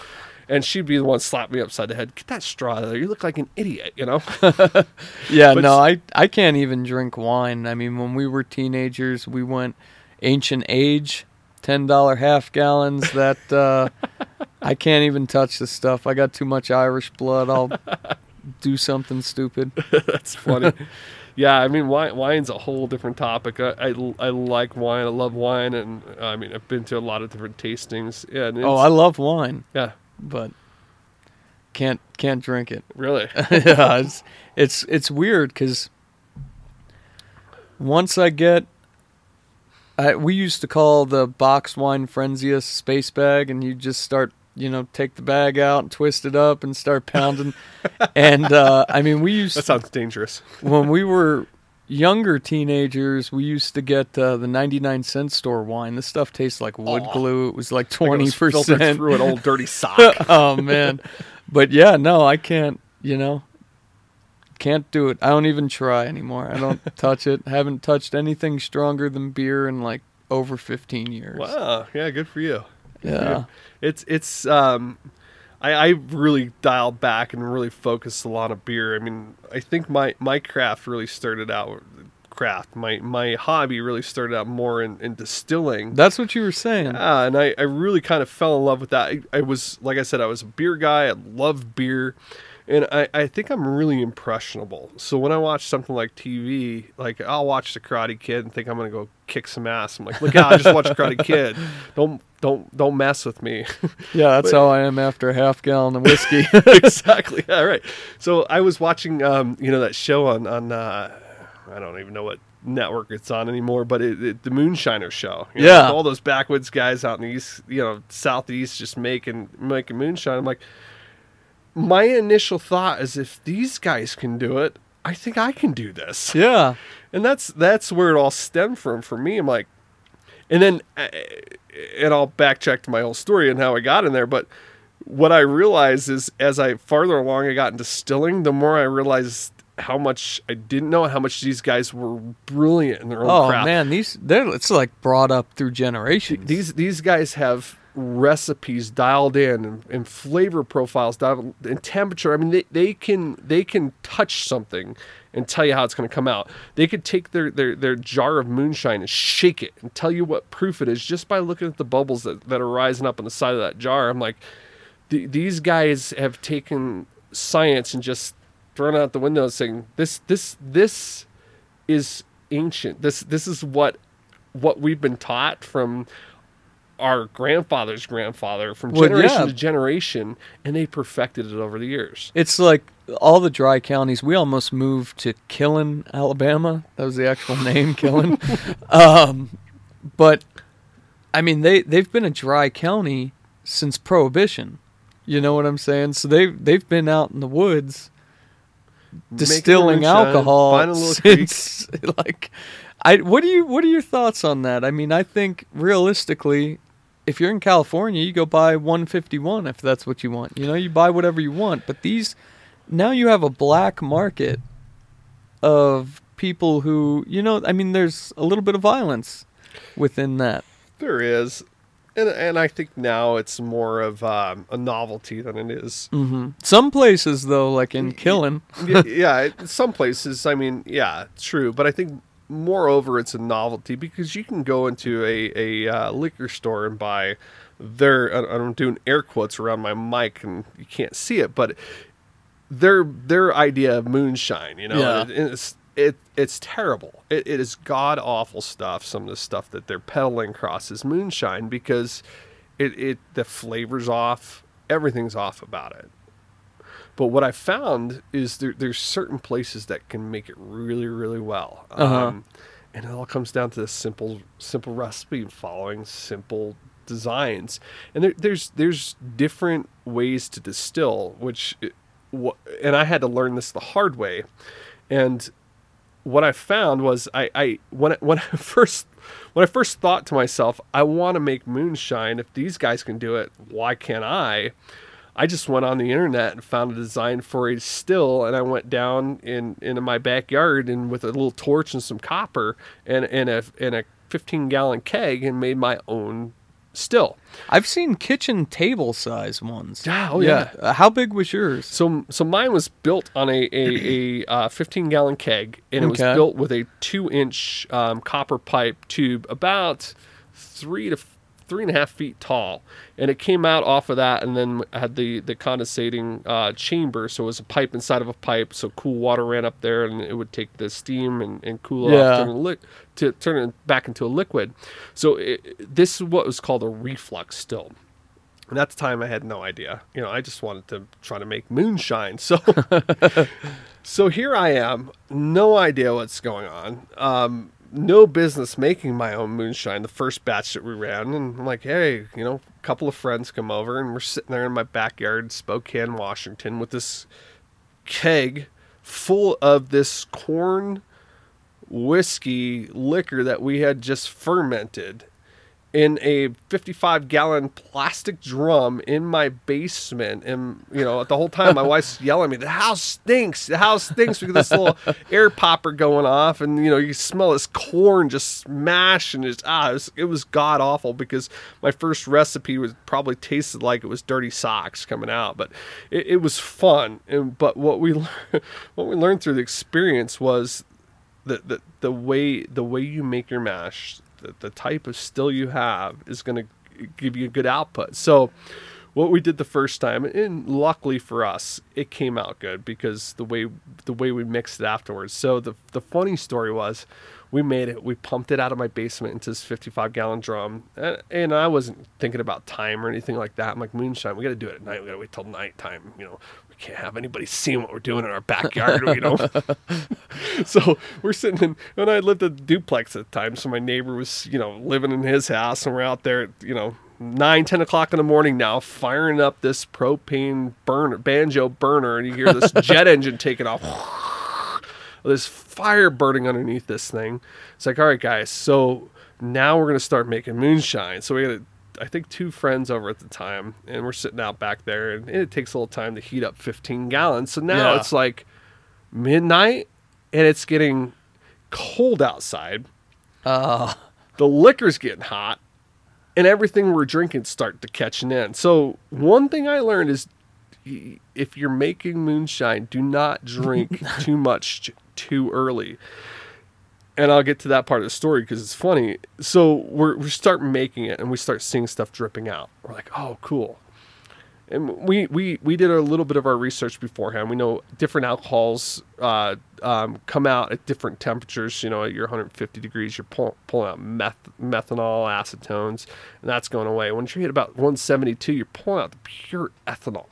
And she'd be the one slap me upside the head. Get that straw out of there. You look like an idiot, you know. Yeah, But no, I can't even drink wine. I mean, when we were teenagers, we went ancient age, ten dollar half gallons. That uh, I can't even touch the stuff. I got too much Irish blood. I'll do something stupid. That's funny. yeah, I mean, wine, wine's a whole different topic. I, I, I like wine. I love wine, and I mean, I've been to a lot of different tastings. Yeah, and Oh, I love wine, yeah, but can't can't drink it. really. yeah, it's it's it's weird because once I get, I, we used to call the boxed wine frenzy a space bag, and you just start, you know, take the bag out and twist it up and start pounding. and uh, I mean, we used That sounds dangerous. when we were younger teenagers, we used to get uh, the ninety-nine cent store wine. This stuff tastes like wood glue. It was like Like twenty was filtered percent through an old dirty sock. oh man but yeah no i can't you know can't do it i don't even try anymore i don't touch it haven't touched anything stronger than beer in like over 15 years wow. Yeah, good for you. yeah It's it's um, I I really dialed back and really focused a lot of beer. I mean, I think my my craft really started out craft. My my hobby really started out more in, in distilling. that's what you were saying Yeah, and I, I really kind of fell in love with that. I, I was, like I said, I was a beer guy. I loved beer. And I, I think I'm really impressionable. So when I watch something like TV, like I'll watch The Karate Kid and think I'm going to go kick some ass. I'm like, look out, I just watched Karate Kid. Don't, don't, don't mess with me. yeah that's but- how i am after a half gallon of whiskey exactly. All right. So I was watching, um, you know, that show on, on, uh, I don't even know what network it's on anymore, but it, it, the Moonshiner show. you know, Yeah. all those backwoods guys out in the east, you know, southeast, just making making moonshine. I'm like, my initial thought is if these guys can do it, I think I can do this. yeah And that's that's where it all stemmed from for me. I'm like, and then, uh, and I'll backtrack to my whole story and how I got in there. But what I realized is, as I farther along I got into distilling, the more I realized how much I didn't know, how much these guys were brilliant in their own oh craft. man these they're it's like brought up through generations These these guys have recipes dialed in and, and flavor profiles dialed and temperature. I mean, they, they can they can touch something and tell you how it's going to come out. They could take their, their their jar of moonshine and shake it and tell you what proof it is just by looking at the bubbles that, that are rising up on the side of that jar. I'm like, th- these guys have taken science and just thrown out the window saying this this this is ancient. This this is what what we've been taught from our grandfather's grandfather from Well, generation yeah. to generation, and they perfected it over the years. It's like all the dry counties. We almost moved to Killen, Alabama. That was the actual name, Killen. um, but I mean, they they've been a dry county since Prohibition. You know what I'm saying? So they they've been out in the woods distilling alcohol little creek. since like I what do you what are your thoughts on that? I mean, I think realistically if you're in California, you go buy 151 if that's what you want. You know, you buy whatever you want, but these now you have a black market of people who, you know, I mean there's a little bit of violence within that. There is, and and I think now it's more of um, a novelty than it is. hmm Some places though, like in Killen, yeah, some places. I mean, yeah, true. But I think moreover, it's a novelty because you can go into a a uh, liquor store and buy their. I- I'm doing air quotes around my mic, and you can't see it, but their their idea of moonshine. You know, Yeah. and it's it it's terrible. It, it is god awful stuff. Some of the stuff that they're peddling across is moonshine because it it the flavors off. Everything's off about it. But what I found is there, there's certain places that can make it really, really well. Uh-huh. Um, and it all comes down to this simple, simple recipe and following simple designs. And there, there's there's different ways to distill, which, it- and I had to learn this the hard way. And what I found was I, I when I, when I first when I first thought to myself, I want to make moonshine. If these guys can do it, why can't I? I just went on the internet and found a design for a still, and I went down in into my backyard and with a little torch and some copper and and a and a 15 gallon keg and made my own still. I've seen kitchen table size ones. Yeah, oh, Uh, How big was yours? So so mine was built on a a, a uh, 15 gallon keg, and it was built with a two inch um, copper pipe tube, about three to three and a half feet tall, and it came out off of that, and then had the the condensating uh, chamber. So it was a pipe inside of a pipe, so cool water ran up there, and it would take the steam and, and cool it Yeah. off, turn it li- to turn it back into a liquid. So it, this is what was called a reflux still. And at the time, I had no idea. You know, I just wanted to try to make moonshine. So, so here I am, no idea what's going on. Um, no business making my own moonshine. The first batch that we ran, and I'm like, hey, you know, a couple of friends come over, and we're sitting there in my backyard, Spokane, Washington, with this keg full of this corn whiskey liquor that we had just fermented in a 55 gallon plastic drum in my basement. And you know at the whole time my wife's yelling at me the house stinks the house stinks because this little air popper going off. And you know you smell this corn just smash and it's ah it was, it was god awful because my first recipe was probably tasted like it was dirty socks coming out but it, it was fun. And but what we what we learned through the experience was the, the the way the way you make your mash, the, the type of still you have is going to give you a good output. So what we did the first time, and luckily for us, it came out good because the way the way we mixed it afterwards. So the the funny story was, we made it. We pumped it out of my basement into this 55 gallon drum, and, and I wasn't thinking about time or anything like that. I'm like moonshine. We got to do it at night. We got to wait till nighttime. You know, can't have anybody seeing what we're doing in our backyard. you know. so we're sitting in, and I lived a duplex at the time. So my neighbor was, you know, living in his house, and we're out there, you know, nine, ten o'clock in the morning now, firing up this propane burner, banjo burner, and you hear this jet engine taking off. There's fire burning underneath this thing. It's like, all right, guys, so now we're gonna start making moonshine. So we had, I think, two friends over at the time, and we're sitting out back there, and it takes a little time to heat up 15 gallons. So now Yeah. it's like midnight, and it's getting cold outside. Uh, The liquor's getting hot, and everything we're drinking start to catching in. So one thing I learned is, if you're making moonshine, do not drink too much too early. And I'll get to that part of the story because it's funny. So we're, we start making it, and we start seeing stuff dripping out. We're like, oh, cool. And we, we, we did a little bit of our research beforehand. We know different alcohols uh, um, come out at different temperatures. You know, at your 150 degrees, you're pull, pulling out meth, methanol, acetones, and that's going away. Once you hit about 172, you're pulling out the pure ethanol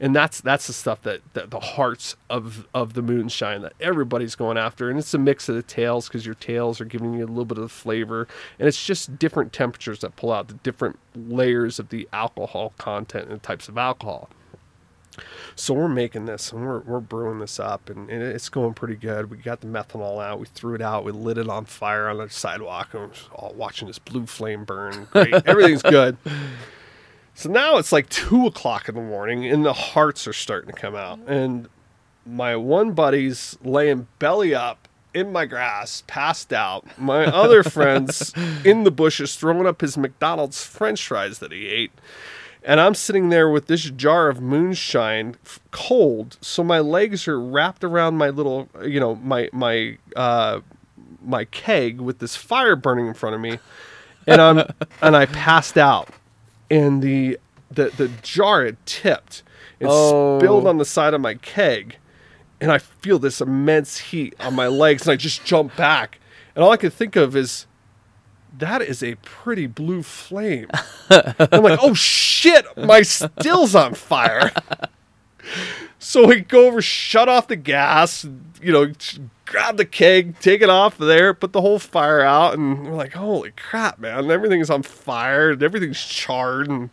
and that's that's the stuff that, that the hearts of of the moonshine that everybody's going after and it's a mix of the tails because your tails are giving you a little bit of the flavor and it's just different temperatures that pull out the different layers of the alcohol content and types of alcohol so we're making this and we're, we're brewing this up and, and it's going pretty good. We got the methanol out. We threw it out. We lit it on fire on the sidewalk and we're all watching this blue flame burn. Great. Everything's good. So now it's like two o'clock in the morning and the hearts are starting to come out. And my one buddy's laying belly up in my grass, passed out. My other friend's in the bushes throwing up his McDonald's french fries that he ate. And I'm sitting there with this jar of moonshine cold. So my legs are wrapped around my little, you know, my, my, uh, my keg with this fire burning in front of me. And I'm, and I passed out and the the the jar had tipped and Oh. spilled on the side of my keg, and I feel this immense heat on my legs, and I just jump back, and all I can think of is. That is a pretty blue flame. I'm like, oh shit, my still's on fire. So we go over, shut off the gas, you know, grab the keg, take it off there, put the whole fire out, and we're like, holy crap, man, everything's on fire and everything's charred. And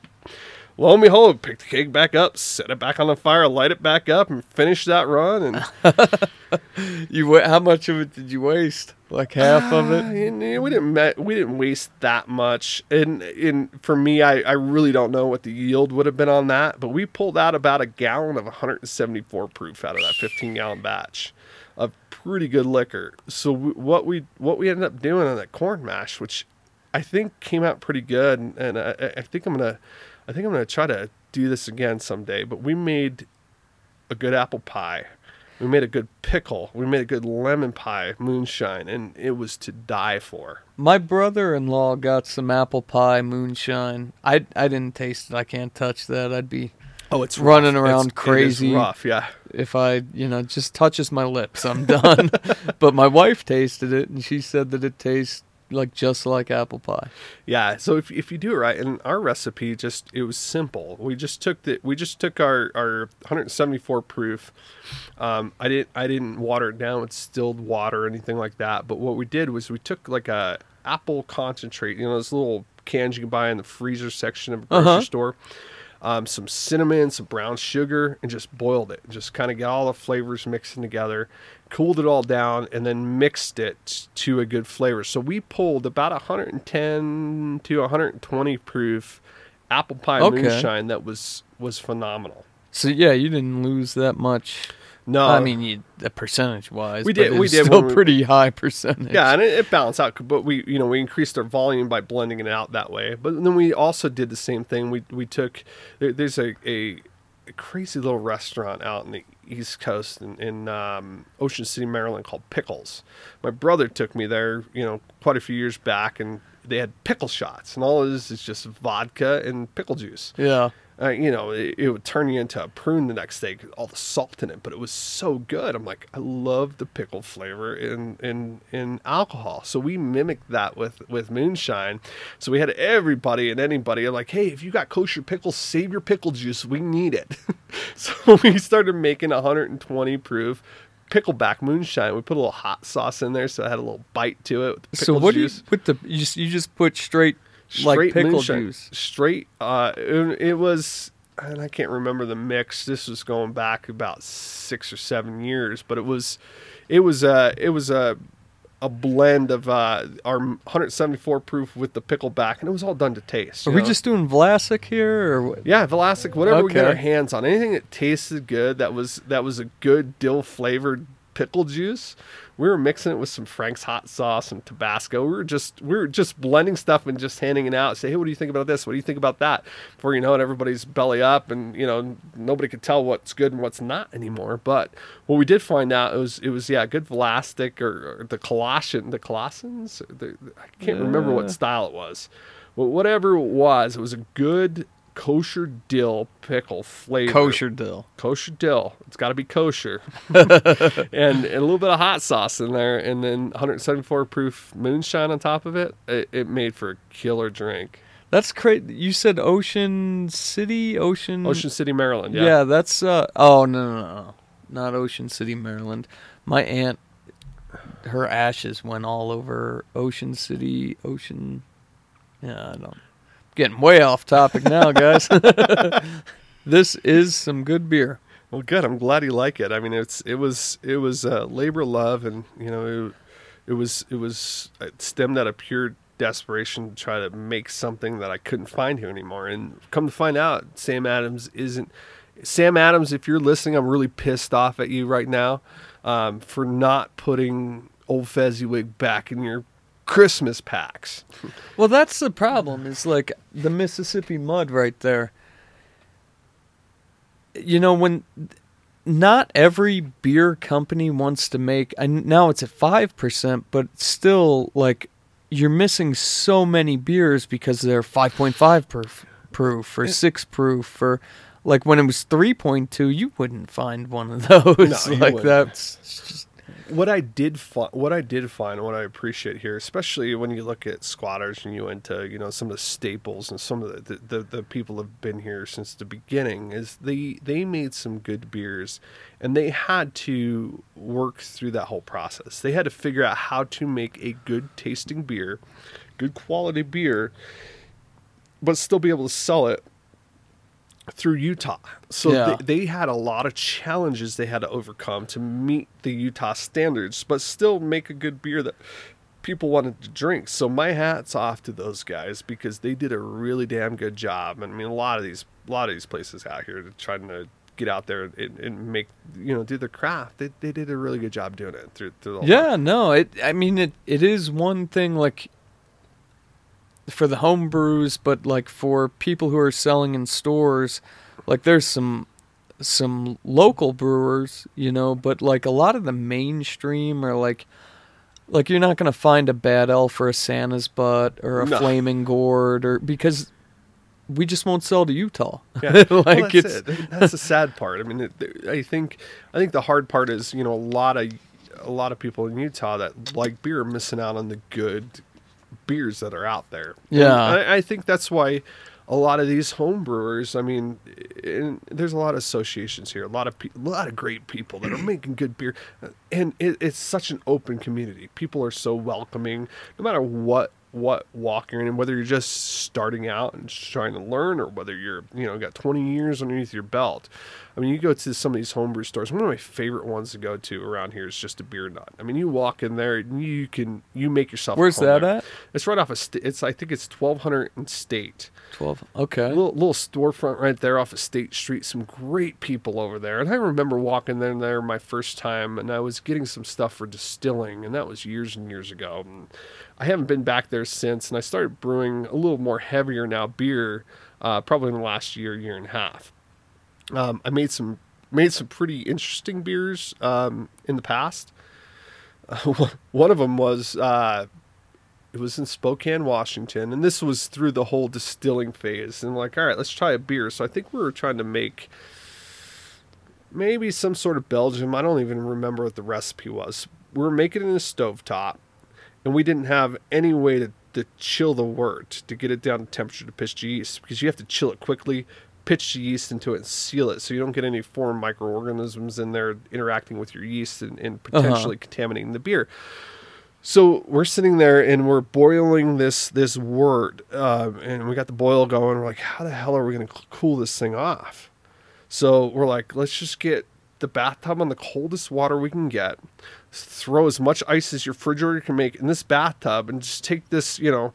lo and behold, pick the keg back up, set it back on the fire, light it back up, and finish that run. And You how much of it did you waste? Like half of Uh, it? and, uh, we didn't ma- we didn't waste that much. And and for me, I, I really don't know what the yield would have been on that, but we pulled out about a gallon of 174 proof out of that 15 gallon batch of pretty good liquor. So we, what we what we ended up doing on that corn mash, which I think came out pretty good, and, and I- I think I'm gonna I think I'm gonna try to do this again someday. But we made a good apple pie. We made a good pickle. We made a good lemon pie, moonshine, and it was to die for. My brother-in-law got some apple pie moonshine. I I didn't taste it. I can't touch that. I'd be Oh, it's Running rough. around It's- crazy. It is rough, yeah. if I, you know, just touches my lips, I'm done. but my wife tasted it and she said that it tastes like just like apple pie. Yeah, so if, if you do it right, and our recipe just it was simple. We just took the we just took our, our 174 proof. Um, I didn't I didn't water it down with distilled water or anything like that. But what we did was we took like a apple concentrate, you know, those little cans you can buy in the freezer section of a grocery Uh-huh. store. Um, some cinnamon, some brown sugar, and just boiled it. Just kind of got all the flavors mixing together, cooled it all down, and then mixed it to a good flavor. So we pulled about 110 to 120 proof apple pie Okay. moonshine that was was phenomenal. So yeah, you didn't lose that much. No, I mean, you, the percentage wise, We did- we it's did still we- pretty high percentage. Yeah, and it, it balanced out, but we, you know, we increased our volume by blending it out that way. But then we also did the same thing. We we took there, there's a, a a crazy little restaurant out in the East Coast in, in um, Ocean City, Maryland, called Pickles. My brother took me there, you know, quite a few years back, and they had pickle shots, and all it is is just vodka and pickle juice yeah. Uh, you know, it, it would turn you into a prune the next day, all the salt in it. But it was so good. I'm like, I love the pickle flavor in in in alcohol. So we mimicked that with with moonshine. So we had everybody and anybody like, hey, if you got kosher pickles, save your pickle juice. We need it. so we started making 120 proof. Pickleback moonshine. We put a little hot sauce in there, so it had a little bite to it. So what juice do you put the? You just you just put straight, like pickle moonshine. juice. Straight. Uh, it, it was, and I can't remember the mix. This was going back about six or seven years, but it was, it was a, it was a, a blend of uh, our 174 proof with the pickleback, and it was all done to taste. Are you we just doing Vlasic here, or what? Yeah, Vlasic, whatever we get our hands on, anything that tasted good, that was that was a good dill flavored pickle juice. We were mixing it with some Frank's hot sauce and Tabasco. We were just we were just blending stuff and just handing it out. Say, hey, what do you think about this? What do you think about that? Before you know it, everybody's belly up, and you know nobody could tell what's good and what's not anymore. But what we did find out it was it was yeah, good Vlasic or, or the Claussen, the Claussens. The, I can't remember what style it was. But whatever it was, it was a good kosher dill pickle flavor. Kosher dill. kosher dill. It's got to be kosher, and, and a little bit of hot sauce in there, and then 174 proof moonshine on top of it. It, it made for a killer drink. That's crazy. You said Ocean City, Ocean. Ocean City, Maryland. Yeah, Yeah. that's. uh Oh no, no, no, not Ocean City, Maryland. My aunt, her ashes went all over Ocean City, Ocean. Yeah, I don't. Getting way off topic now, guys. this is some good beer. Well, good. I'm glad you like it. I mean, it's it was it was uh, labor love, and you know, it, it was it was it stemmed out of pure desperation to try to make something that I couldn't find here anymore. And come to find out, Sam Adams isn't. Sam Adams, if you're listening, I'm really pissed off at you right now um, for not putting Old Fezziwig back in your Christmas packs. Well, that's the problem. Is like the Mississippi mud right there. You know when not every beer company wants to make. And now it's at five percent, but still, like you're missing so many beers because they're five point five proof, proof or six proof or. Like when it was three point two, you wouldn't find one of those. No, like wouldn't. What I did find, what I did find, what I appreciate here, especially when you look at squatters and you into you know some of the staples and some of the the, the people have been here since the beginning, is they they made some good beers, and they had to work through that whole process. They had to figure out how to make a good tasting beer, good quality beer, but still be able to sell it through Utah. So Yeah. they, they had a lot of challenges they had to overcome to meet the Utah standards, but still make a good beer that people wanted to drink. So my hat's off to those guys because they did a really damn good job. I mean, a lot of these a lot of these places out here to trying to get out there and, and make you know do the craft. They, they did a really good job doing it through through the whole Yeah, no, it. I mean, it. It is one thing like for the home brews, but like for people who are selling in stores, like there's some some local brewers, you know, but like a lot of the mainstream are like like you're not gonna find a bad elf or a Santa's butt or a No. flaming gourd or because we just won't sell to Utah. Yeah, like well, that's it's it. That's the sad part. I mean, it, I think I think the hard part is you know a lot of a lot of people in Utah that like beer are missing out on the good beers that are out there. Yeah. I, I think that's why a lot of these home brewers. I mean, there's a lot of associations here. A lot of pe- a lot of great people that are making good beer, and it, it's such an open community. People are so welcoming, no matter what what walk you're in, and whether you're just starting out and just trying to learn, or whether you're you know got 20 years underneath your belt. I mean, you go to some of these homebrew stores. One of my favorite ones to go to around here is just a beer nut. I mean, you walk in there, and you can you make yourself. where's that there. at? It's right off of. Sta- It's I think it's 1200 and State Twelve. Okay. little little storefront right there off of State Street. Some great people over there, and I remember walking in there my first time, and I was getting some stuff for distilling, and that was years and years ago. And I haven't been back there since, and I started brewing a little more heavier now beer, uh, probably in the last year, year and a half. Um, I made some made some pretty interesting beers um, in the past. one of them was uh, it was in Spokane, Washington, and this was through the whole distilling phase. And like, all right, let's try a beer. So I think we were trying to make maybe some sort of Belgium. I don't even remember what the recipe was. We were making it in a stovetop, and we didn't have any way to, to chill the wort to get it down to temperature to pitch the yeast because you have to chill it quickly, pitch the yeast into it, and seal it so you don't get any foreign microorganisms in there interacting with your yeast and, and potentially contaminating the beer. So we're sitting there and we're boiling this this wort, uh, and we got the boil going. We're like, how the hell are we going to cool this thing off? So we're like, let's just get the bathtub on the coldest water we can get. Throw as much ice as your refrigerator can make in this bathtub, and just take this, you know,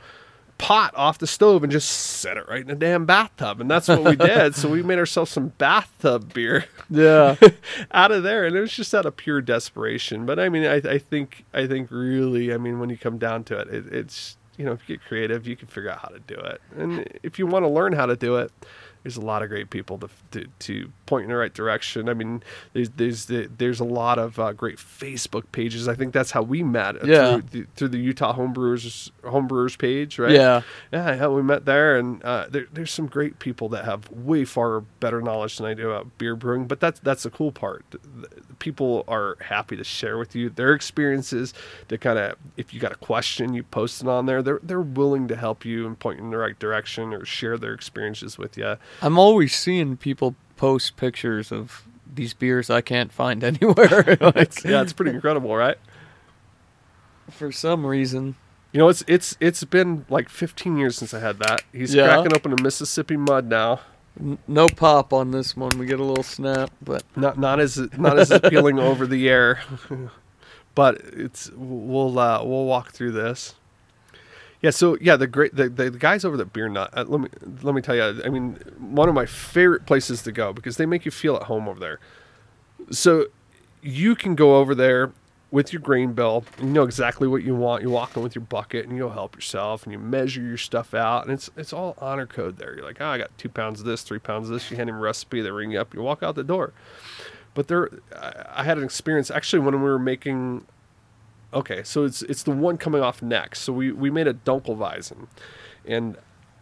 pot off the stove and just set it right in the damn bathtub. And that's what we did. so we made ourselves some bathtub beer Yeah. out of there, and it was just out of pure desperation. But I mean, I, I think I think really, I mean, when you come down to it, it, it's you know, if you get creative, you can figure out how to do it. And if you want to learn how to do it, there's a lot of great people to to, to point in the right direction. I mean, there's there's there's a lot of uh, great Facebook pages. I think that's how we met uh, Yeah. through, the, through the Utah Homebrewers Homebrewers page, right? Yeah. yeah, yeah. We met there, and uh, there, there's some great people that have way far better knowledge than I do about beer brewing. But that's that's the cool part. People are happy to share with you their experiences. To kind of, if you got a question, you post it on there. They're they're willing to help you and point you in the right direction or share their experiences with you. I'm always seeing people post pictures of these beers I can't find anywhere. like, yeah, it's pretty incredible, right? for some reason. You know, it's it's it's been like 15 years since I had that. He's Yeah. cracking open a Mississippi mud now. No pop on this one. We get a little snap, but Not not as not as appealing over the air, but it's we'll uh, we'll walk through this. Yeah, so yeah, the great the, the, guys over at Beer Nut. Uh, let me let me tell you. I mean, one of my favorite places to go because they make you feel at home over there. So you can go over there with your grain bill. You know exactly what you want. You walk in with your bucket and you go help yourself and you measure your stuff out. And it's it's all honor code there. You're like, oh, I got two pounds of this, three pounds of this. You hand them a recipe, they ring you up. You walk out the door. But there, I I had an experience actually when we were making. Okay, so it's it's the one coming off next. So we we made a Dunkelweizen, and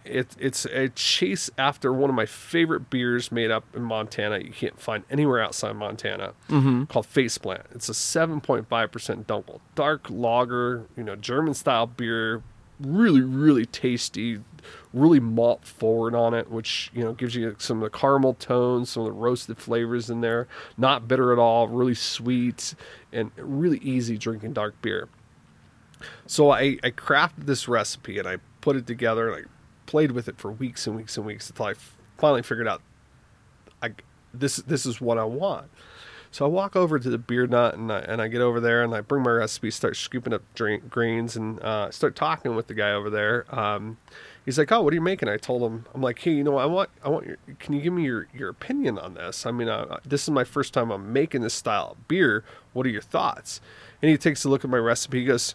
it it's a chase after one of my favorite beers made up in Montana. You can't find anywhere outside Montana mm-hmm. called Faceplant. It's a 7.5% Dunkel, dark lager, you know, German style beer, really really tasty, really malt forward on it, which you know gives you some of the caramel tones, some of the roasted flavors in there. Not bitter at all, really sweet and really easy drinking dark beer. So I, I crafted this recipe and I put it together and I played with it for weeks and weeks and weeks until I finally figured out I this this is what I want. So I walk over to the beer nut and I, and I get over there and I bring my recipe, start scooping up drink, grains and uh, start talking with the guy over there. Um, he's like, "Oh, what are you making?" I told him, "I'm like, hey, you know, I want I want your can you give me your your opinion on this? I mean, uh, this is my first time I'm making this style of beer. What are your thoughts?" And he takes a look at my recipe. He goes,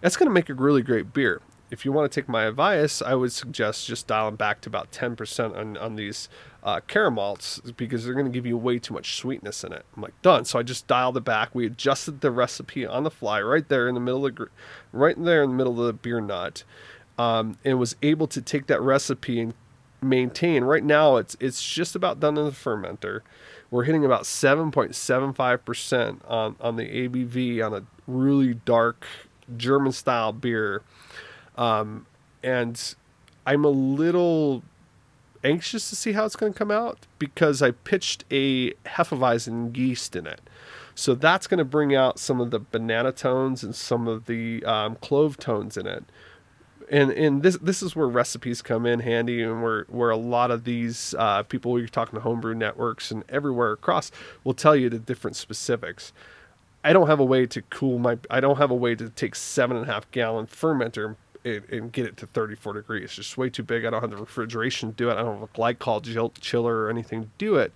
that's going to make a really great beer. If you want to take my advice, I would suggest just dialing back to about 10% on, on these uh, because they're going to give you way too much sweetness in it. I'm like, done. So I just dialed it back. We adjusted the recipe on the fly right there in the middle of, gr- right there in the middle of the beer nut, um, and was able to take that recipe and maintain. Right now, it's it's just about done in the fermenter. We're hitting about 7.75% on, on the ABV on a really dark German style beer. Um, and I'm a little anxious to see how it's going to come out because I pitched a Hefeweizen yeast in it. So that's going to bring out some of the banana tones and some of the um, clove tones in it. And and this this is where recipes come in handy, and where where a lot of these uh, people you're talking to homebrew networks and everywhere across will tell you the different specifics. I don't have a way to cool my. I don't have a way to take seven and a half gallon fermenter and, and get it to 34 degrees. It's just way too big. I don't have the refrigeration to do it. I don't have a glycol chill, chiller or anything to do it.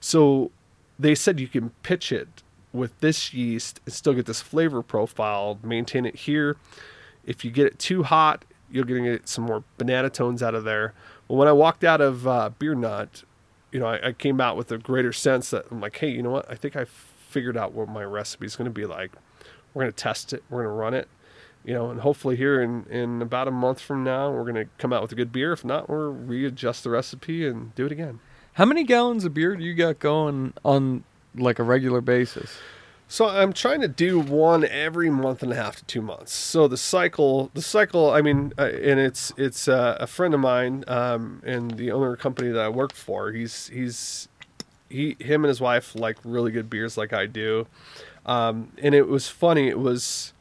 So they said you can pitch it with this yeast and still get this flavor profile. Maintain it here. If you get it too hot, you're going to get some more banana tones out of there. Well, when I walked out of uh, Beer Nut, you know, I, I came out with a greater sense that I'm like, hey, you know what? I think I figured out what my recipe is going to be like. We're going to test it. We're going to run it. You know, and hopefully here in, in about a month from now, we're going to come out with a good beer. If not, we'll readjust the recipe and do it again. how many gallons of beer do you got going on like a regular basis? So I'm trying to do one every month and a half to two months. So the cycle, the cycle. I mean, uh, and it's it's uh, a friend of mine, um, and the owner of the company that I work for. He's he's he him and his wife like really good beers like I do, um, and it was funny. It was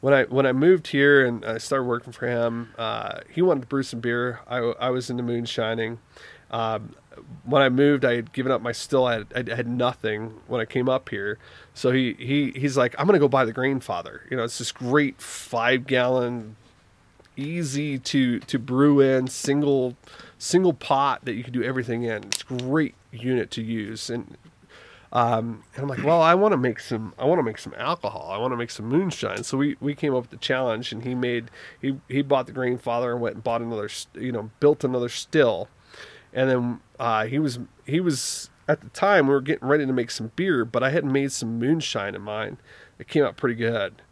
when I when I moved here and I started working for him. Uh, he wanted to brew some beer. I I was into moonshining. Um, when I moved, I had given up my still. I had, I had nothing when I came up here. So he, he he's like, I'm gonna go buy the Grainfather. You know, it's this great five gallon, easy to to brew in single single pot that you can do everything in. It's great unit to use. And um, and I'm like, well, I want to make some. I want to make some alcohol. I want to make some moonshine. So we, we came up with the challenge, and he made he he bought the Grainfather and went and bought another. You know, built another still, and then uh, he was he was at the time we were getting ready to make some beer, but I had made some moonshine in mine. It came out pretty good.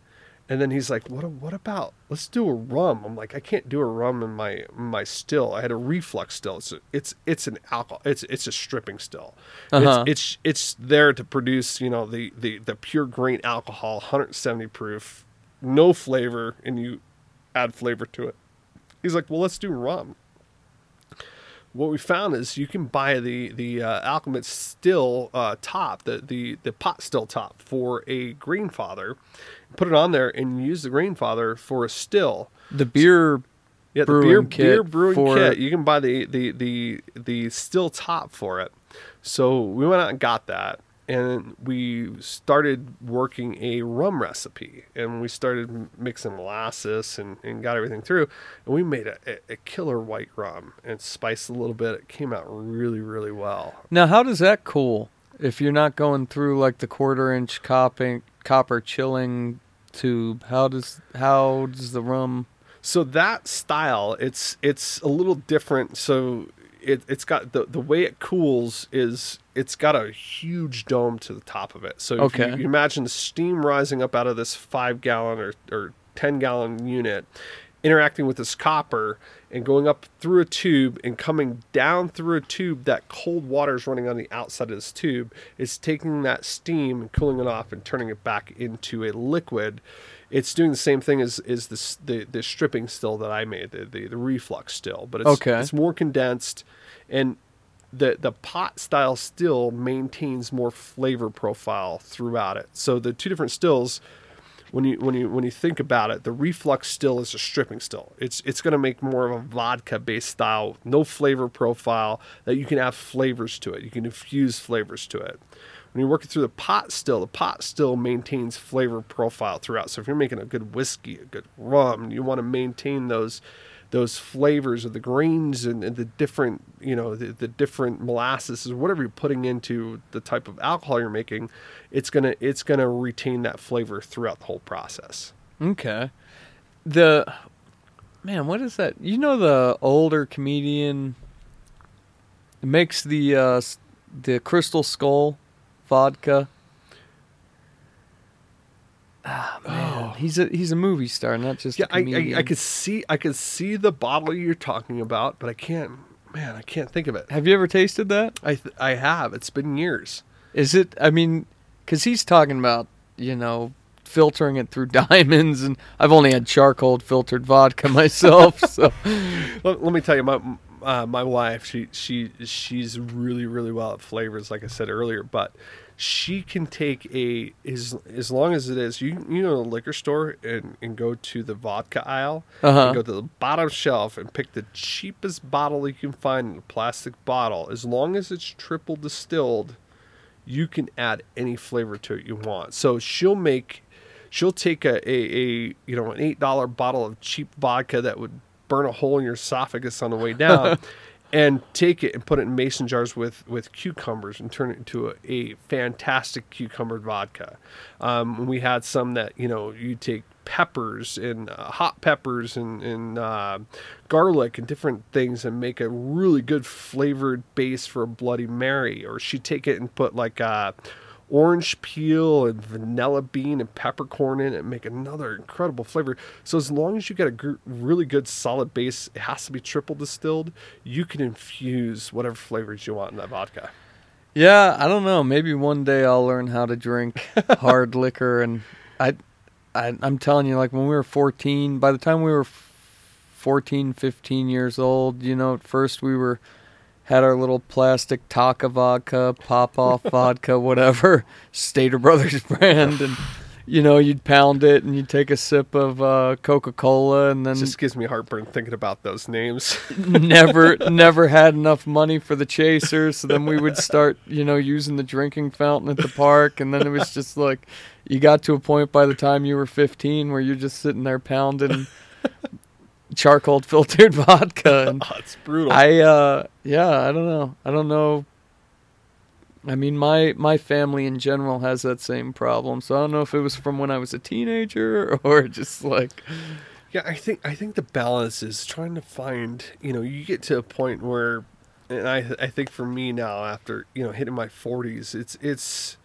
And then he's like, "What? What about? Let's do a rum." I'm like, "I can't do a rum in my my still. I had a reflux still. It's a, it's it's an alcohol. It's it's a stripping still. Uh-huh. It's, it's it's there to produce you know the the the pure grain alcohol, 170 proof, no flavor, and you add flavor to it." He's like, "Well, let's do rum." What we found is you can buy the the uh, Alchemist still uh, top, the, the the pot still top for a Grainfather, put it on there and use the Grainfather for a still. The beer Yeah, the beer beer brewing for- kit. You can buy the the the the still top for it. So we went out and got that, and we started working a rum recipe, and we started mixing molasses and, and got everything through, and we made a, a, killer white rum and spiced a little bit. It came out really really well. Now, how does that cool if you're not going through like the quarter inch copper copper chilling tube? How does how does the rum? So that style, it's it's a little different. So it it's got the the way it cools is it's got a huge dome to the top of it. So if Okay. you, you imagine the steam rising up out of this five gallon or or ten gallon unit, interacting with this copper and going up through a tube and coming down through a tube that cold water is running on the outside of this tube is taking that steam and cooling it off and turning it back into a liquid it's doing the same thing as is this the the stripping still that I made the the, the reflux still but it's Okay. it's more condensed and the the pot style still maintains more flavor profile throughout it so the two different stills when you when you when you think about it, the reflux still is a stripping still. It's it's going to make more of a vodka based style, no flavor profile that you can have flavors to it. You can infuse flavors to it. When you're working through the pot still, the pot still maintains flavor profile throughout. So if you're making a good whiskey, a good rum, you want to maintain those those flavors of the grains and, and the different you know the, the different molasses or whatever you're putting into the type of alcohol you're making it's gonna it's gonna retain that flavor throughout the whole process Okay, the man, what is that? You know the older comedian makes the uh, the Crystal Skull vodka. Ah man, he's a he's a movie star, not just yeah a I, I i could see i could see the bottle you're talking about but i can't man i can't think of it Have you ever tasted that? i th- i have it's been years Is it? I mean, because he's talking about you know filtering it through diamonds, and I've only had charcoal filtered vodka myself. so let, let me tell you my uh, my wife she she she's really really well at flavors like i said earlier but she can take a as as long as it is you you know the liquor store and and go to the vodka aisle Uh-huh. and go to the bottom shelf and pick the cheapest bottle you can find in a plastic bottle as long as it's triple distilled you can add any flavor to it you want so she'll make she'll take a, a, a you know an eight dollar bottle of cheap vodka that would burn a hole in your esophagus on the way down and take it and put it in mason jars with with cucumbers and turn it into a, a fantastic cucumbered vodka. Um, we had some that you know you take peppers and uh, hot peppers and, and uh, garlic and different things and make a really good flavored base for a bloody mary or she'd take it and put like uh, orange peel and vanilla bean and peppercorn in it and make another incredible flavor. So as long as you get a gr- really good solid base, it has to be triple distilled. You can infuse whatever flavors you want in that vodka. Yeah, I don't know. Maybe one day I'll learn how to drink hard liquor, and I, I, I'm telling you, like when we were 14, by the time we were f- 14, 15 years old, you know, at first we were had our little plastic Taaka vodka, Popov vodka, whatever, Stater Brothers brand, and you know, you'd pound it and you'd take a sip of uh, Coca Cola, and It then just gives me heartburn thinking about those names. never never had enough money for the chasers so then we would start you know using the drinking fountain at the park and then it was just like you got to a point by the time you were 15 where you're just sitting there pounding charcoal filtered vodka and oh, it's brutal. i uh yeah i don't know i don't know i mean my my family in general has that same problem so i don't know if it was from when i was a teenager or just like Yeah, I think I think the balance is trying to find. You know, you get to a point where and I I think for me now after you know hitting my 40s, it's it's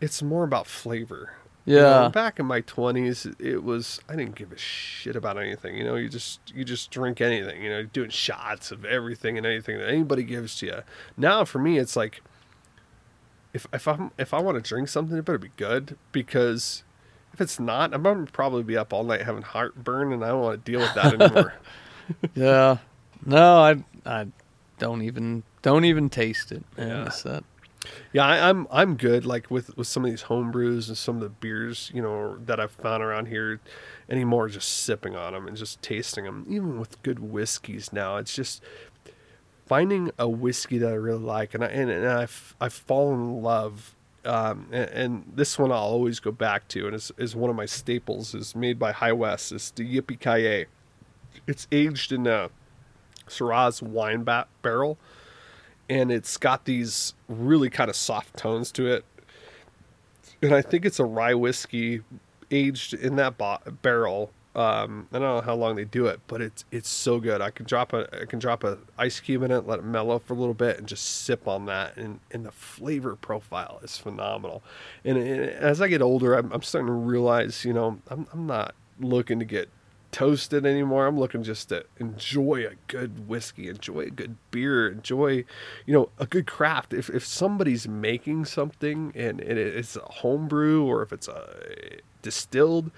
it's more about flavor. You know, Yeah. back in my 20s, it was I didn't give a shit about anything. You know, you just you just drink anything. You know, doing shots of everything and anything that anybody gives to you. Now for me, it's like if if I'm if I want to drink something, it better be good because if it's not, I'm gonna probably be up all night having heartburn, and I don't want to deal with that anymore. Yeah. No, I I don't even don't even taste it. man. Yeah. That. Yeah, I, I'm I'm good. Like with with some of these home brews and some of the beers, you know, that I've found around here anymore. Just sipping on them and just tasting them. Even with good whiskeys now, it's just finding a whiskey that I really like, and I and, and I've I've fallen in love. Um, and, and this one I'll always go back to, and is is one of my staples. is made by High West. It's the Yippee Ki It's aged in a Shiraz wine ba- barrel and it's got these really kind of soft tones to it. And I think it's a rye whiskey aged in that bo- barrel. Um, I don't know how long they do it, but it's it's so good. I can drop a I can drop a ice cube in it, let it mellow for a little bit, and just sip on that. And and the flavor profile is phenomenal. And, and as I get older, I'm, I'm starting to realize, you know, I'm I'm not looking to get toasted anymore. I'm looking just to enjoy a good whiskey, enjoy a good beer, enjoy, you know, a good craft. If if somebody's making something and, and it's a homebrew or if it's a distilled,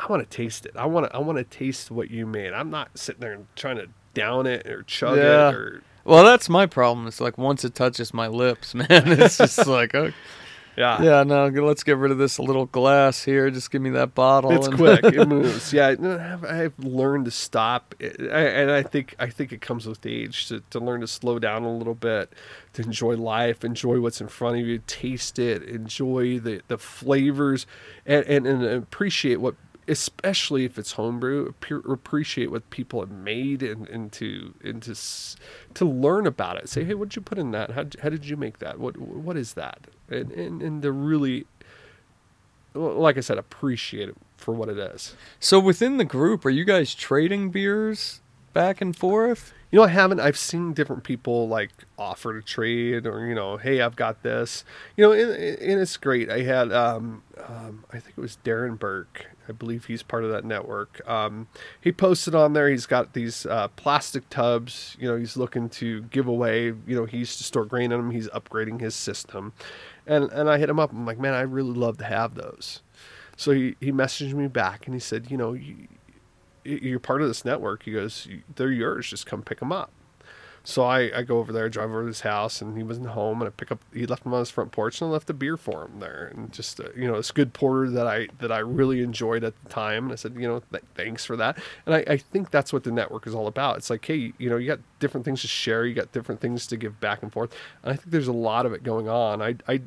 I want to taste it. I want to I want to taste what you made. I'm not sitting there and trying to down it or chug Yeah. it or Well, that's my problem. It's like once it touches my lips, man, it's just like, okay. Yeah. yeah, no, let's get rid of this little glass here. Just give me that bottle. It's quick. It moves. Yeah, I've, I've learned to stop, and I think I think it comes with age to, to learn to slow down a little bit, to enjoy life, enjoy what's in front of you, taste it, enjoy the, the flavors, and, and and appreciate what, especially if it's homebrew, appreciate what people have made, and, and to to learn about it. Say, hey, what did you put in that? How how did you make that? What what is that? And and, and to really like I said, appreciate it for what it is. So within the group, are you guys trading beers back and forth? You know, I haven't. I've seen different people like offer to trade, or you know, hey, I've got this. You know, and, and it's great. I had, um, um, I think it was Darren Burke. I believe he's part of that network. Um, he posted on there. He's got these uh, plastic tubs. You know, he's looking to give away. You know, he used to store grain in them. He's upgrading his system, and and I hit him up. I'm like, man, I really love to have those. So he he messaged me back and he said, you know, you, you're part of this network. He goes, they're yours. Just come pick them up. So I, I go over there, drive over to his house, and he wasn't home. And I pick up, he left them on his front porch, and I left a beer for him there, and just uh, you know, it's good porter that I that I really enjoyed at the time. And I said, you know, th- thanks for that. And I, I think that's what the network is all about. It's like, hey, you know, you got different things to share, you got different things to give back and forth. And I think there's a lot of it going on. I I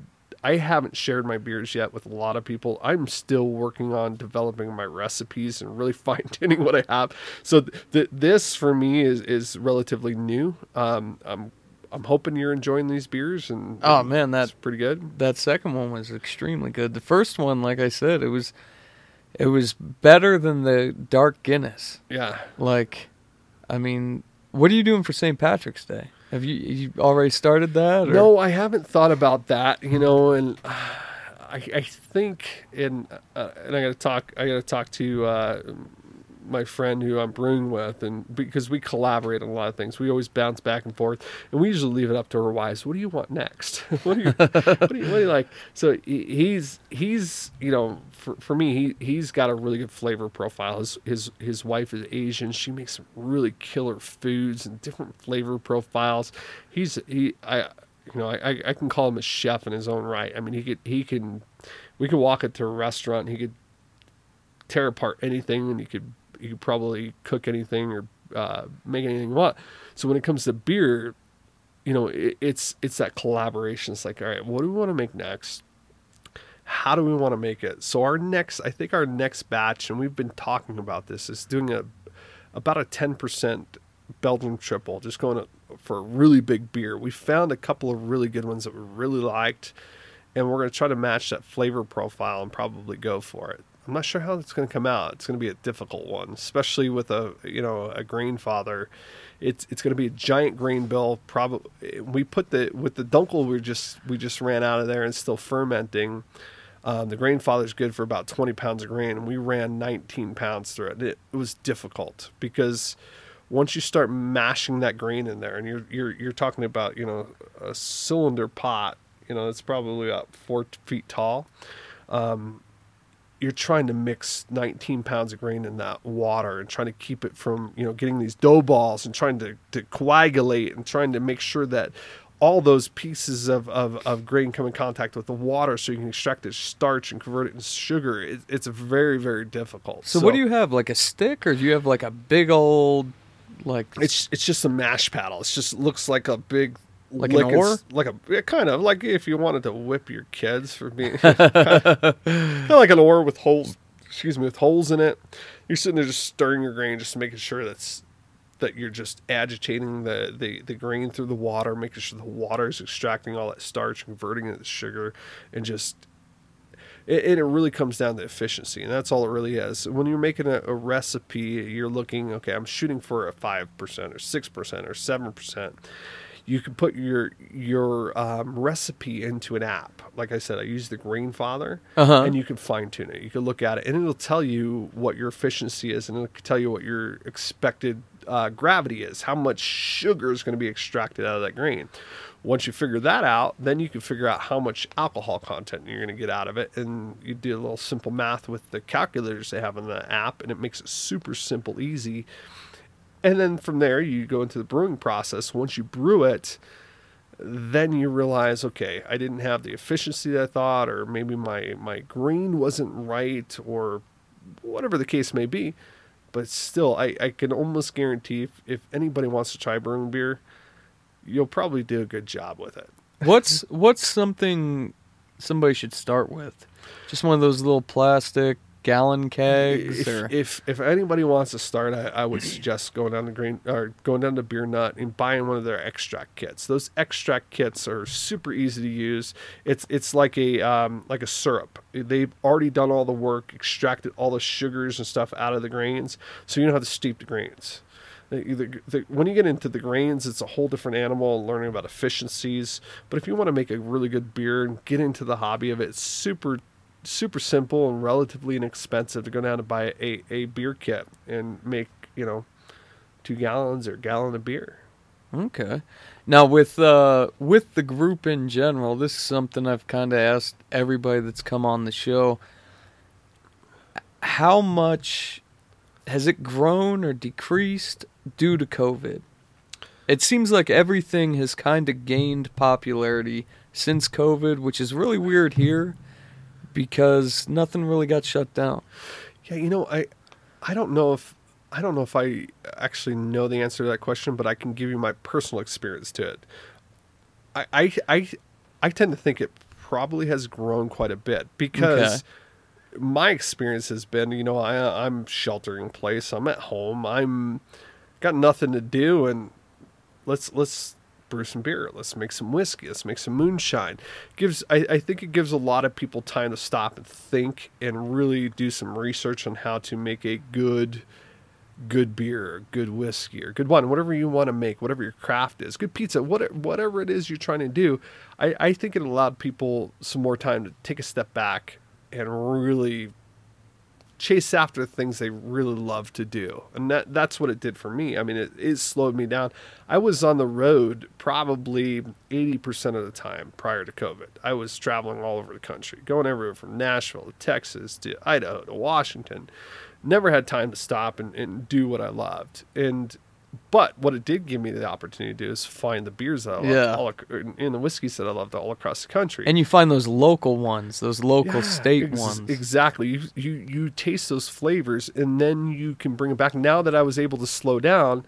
I haven't shared my beers yet with a lot of people. I'm still working on developing my recipes and really fine tuning what I have. So th- th- this for me is is relatively new. Um, I'm I'm hoping you're enjoying these beers and Oh, and man, that's pretty good. That second one was extremely good. The first one, like I said, it was it was better than the dark Guinness. Yeah. Like, I mean, what are you doing for St. Patrick's Day? Have you you already started that? Or? No, I haven't thought about that. You know, and uh, I I think and uh, and I got to talk. I got to talk to. Uh, my friend who I'm brewing with, and because we collaborate on a lot of things, we always bounce back and forth, and we usually leave it up to our wives. What do you want next? what, do you, what you what you like? So he's he's you know for, for me he he's got a really good flavor profile. His his his wife is Asian. She makes some really killer foods and different flavor profiles. He's he I you know I I can call him a chef in his own right. I mean he could he can we could walk into a restaurant. He could tear apart anything and you could you could probably cook anything or uh, make anything you want. So when it comes to beer, you know, it, it's it's that collaboration. It's like, all right, what do we want to make next? How do we want to make it? So our next, I think our next batch, and we've been talking about this, is doing a about a ten percent Belgian triple, just going for a really big beer. We found a couple of really good ones that we really liked, and we're going to try to match that flavor profile and probably go for it. I'm not sure how it's going to come out. It's going to be a difficult one, especially with a you know a Grainfather. It's it's going to be a giant grain bill. Probably we put the with the dunkel we just we just ran out of there and still fermenting. Um, the grain good for about 20 pounds of grain, and we ran 19 pounds through it. It, it was difficult because once you start mashing that grain in there, and you're you're you're talking about you know a cylinder pot, you know it's probably about four feet tall. Um, you're trying to mix 19 pounds of grain in that water and trying to keep it from you know getting these dough balls and trying to, to coagulate and trying to make sure that all those pieces of, of, of grain come in contact with the water so you can extract the starch and convert it into sugar it, it's very very difficult So, what do you have? Like a stick, or do you have like a big old, like it's it's just a mash paddle it just looks like a big Like an oar? like a yeah, kind of. Like if you wanted to whip your kids for being kind of like an oar with holes excuse me with holes in it. You're sitting there just stirring your grain just making sure that's that you're just agitating the, the, the grain through the water making sure the water is extracting all that starch converting it to sugar and just it, and it really comes down to efficiency and that's all it really is. When you're making a, a recipe you're looking okay i'm shooting for a 5% or 6% or 7% you can put your your um, recipe into an app like i said i use the Grainfather Uh-huh. and you can fine tune it you can look at it and it'll tell you what your efficiency is and it'll tell you what your expected uh, gravity is how much sugar is going to be extracted out of that grain once you figure that out, then you can figure out how much alcohol content you're going to get out of it. And you do a little simple math with the calculators they have in the app, and it makes it super simple, easy. And then from there, you go into the brewing process. Once you brew it, then you realize, okay, I didn't have the efficiency that I thought, or maybe my, my grain wasn't right, or whatever the case may be. But still, I, I can almost guarantee if, if anybody wants to try brewing beer, you'll probably do a good job with it. what's what's something somebody should start with? Just one of those little plastic gallon kegs, If, or if if anybody wants to start, I, I would suggest going down to Green or going down to Beer Nut and buying one of their extract kits. Those extract kits are super easy to use. It's it's like a um, like a syrup. They've already done all the work, extracted all the sugars and stuff out of the grains, so you don't have to steep the grains. The, the, the, when you get into the grains, it's a whole different animal, learning about efficiencies. But if you want to make a really good beer and get into the hobby of it, it's super, super simple and relatively inexpensive to go down and buy a, a beer kit and make, you know, two gallons or gallon of beer. Okay. Now with uh with the group in general, this is something I've kind of asked everybody that's come on the show. How much has it grown or decreased due to COVID? It seems like everything has kind of gained popularity since COVID, which is really weird here because nothing really got shut down. Yeah, you know, I, I don't know if I don't know if I actually know the answer to that question, but I can give you my personal experience to it. I, I, I, I tend to think it probably has grown quite a bit because my experience has been, you know, I, I'm sheltering place. I'm at home. I'm got nothing to do, and let's let's brew some beer. Let's make some whiskey. Let's make some moonshine. Gives I, I think it gives a lot of people time to stop and think and really do some research on how to make a good good beer, good whiskey, or good wine, whatever you want to make, whatever your craft is, good pizza, whatever, whatever it is you're trying to do. I, I think it allowed people some more time to take a step back and really chase after things they really love to do. And that that's what it did for me. I mean, it, it slowed me down. I was on the road probably 80% of the time prior to COVID. I was traveling all over the country, going everywhere from Nashville to Texas to Idaho to Washington. Never had time to stop and, and do what I loved. And but what it did give me the opportunity to do is find the beers that I loved Yeah. all, and the whiskeys that I loved all across the country. And you find those local ones, those local Yeah, state ex- ones. Exactly. You, you you taste those flavors and then you can bring it back. Now that I was able to slow down,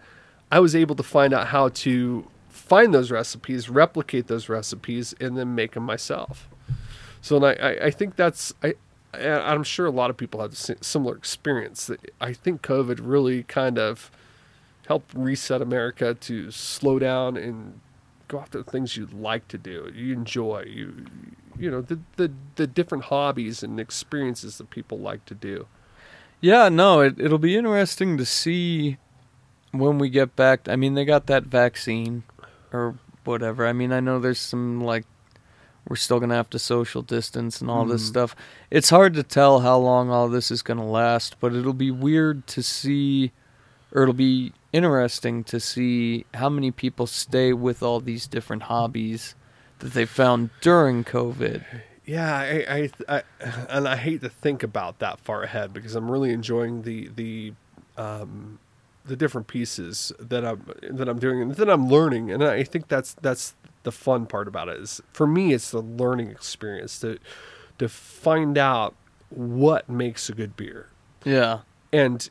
I was able to find out how to find those recipes, replicate those recipes, and then make them myself. So and I, I, I think that's I and I'm sure a lot of people have a similar experience. That I think COVID really kind of helped reset America to slow down and go after the things you like to do, you enjoy, you you know the the, the different hobbies and experiences that people like to do. Yeah, no, it, it'll be interesting to see when we get back. I mean, they got that vaccine or whatever. I mean, I know there's some like we're still gonna have to social distance and all this Mhm. stuff. It's hard to tell how long all this is gonna last, but it'll be weird to see, or it'll be interesting to see how many people stay with all these different hobbies that they found during COVID. Yeah, I, I, I and I hate to think about that far ahead because I'm really enjoying the the um, the different pieces that I'm that I'm doing and that I'm learning, and I think that's that's the fun part about it. Is for me, it's the learning experience to to find out what makes a good beer Yeah, and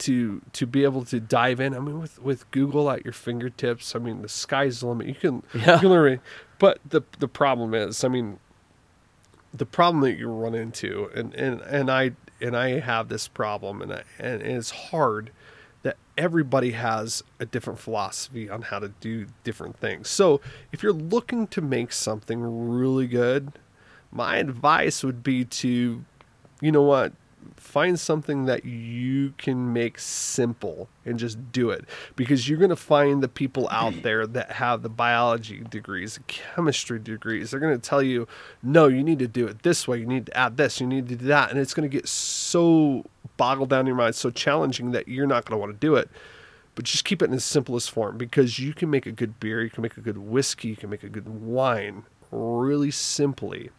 to to be able to dive in. I mean, with with Google at your fingertips, I mean, the sky's the limit. You can Yeah. you can learn. But the the problem is, I mean, the problem that you run into, and and and I and I have this problem, and I, and it's hard that everybody has a different philosophy on how to do different things. So if you're looking to make something really good, my advice would be to, you know what, find something that you can make simple and just do it. Because you're going to find the people out there that have the biology degrees chemistry degrees. They're going to tell you no you need to do it this way. You need to add this. You need to do that. And it's going to get so boggled down in your mind so challenging that you're not going to want to do it. But just keep it in the simplest form because you can make a good beer you can make a good whiskey you can make a good wine really simply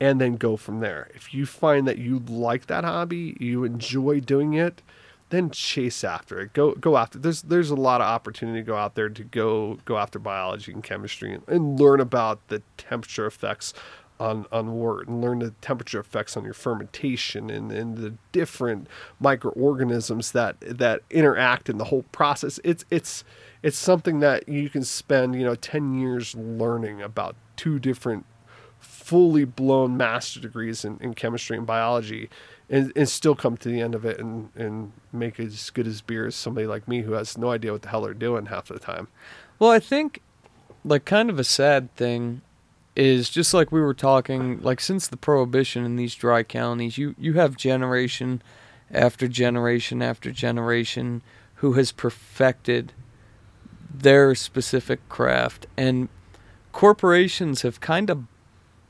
and then go from there. If you find that you like that hobby, you enjoy doing it, then chase after it. Go go after. There's there's a lot of opportunity to go out there to go go after biology and chemistry and, and learn about the temperature effects on on wort and learn the temperature effects on your fermentation and, and the different microorganisms that that interact in the whole process. It's it's it's something that you can spend, you know, 10 years learning about two different fully blown master degrees in, in chemistry and biology and, and still come to the end of it and, and make as good as beer as somebody like me who has no idea what the hell they're doing half the time. Well, I think like kind of a sad thing is just like we were talking like since the prohibition in these dry counties, you you have generation after generation after generation who has perfected their specific craft and corporations have kind of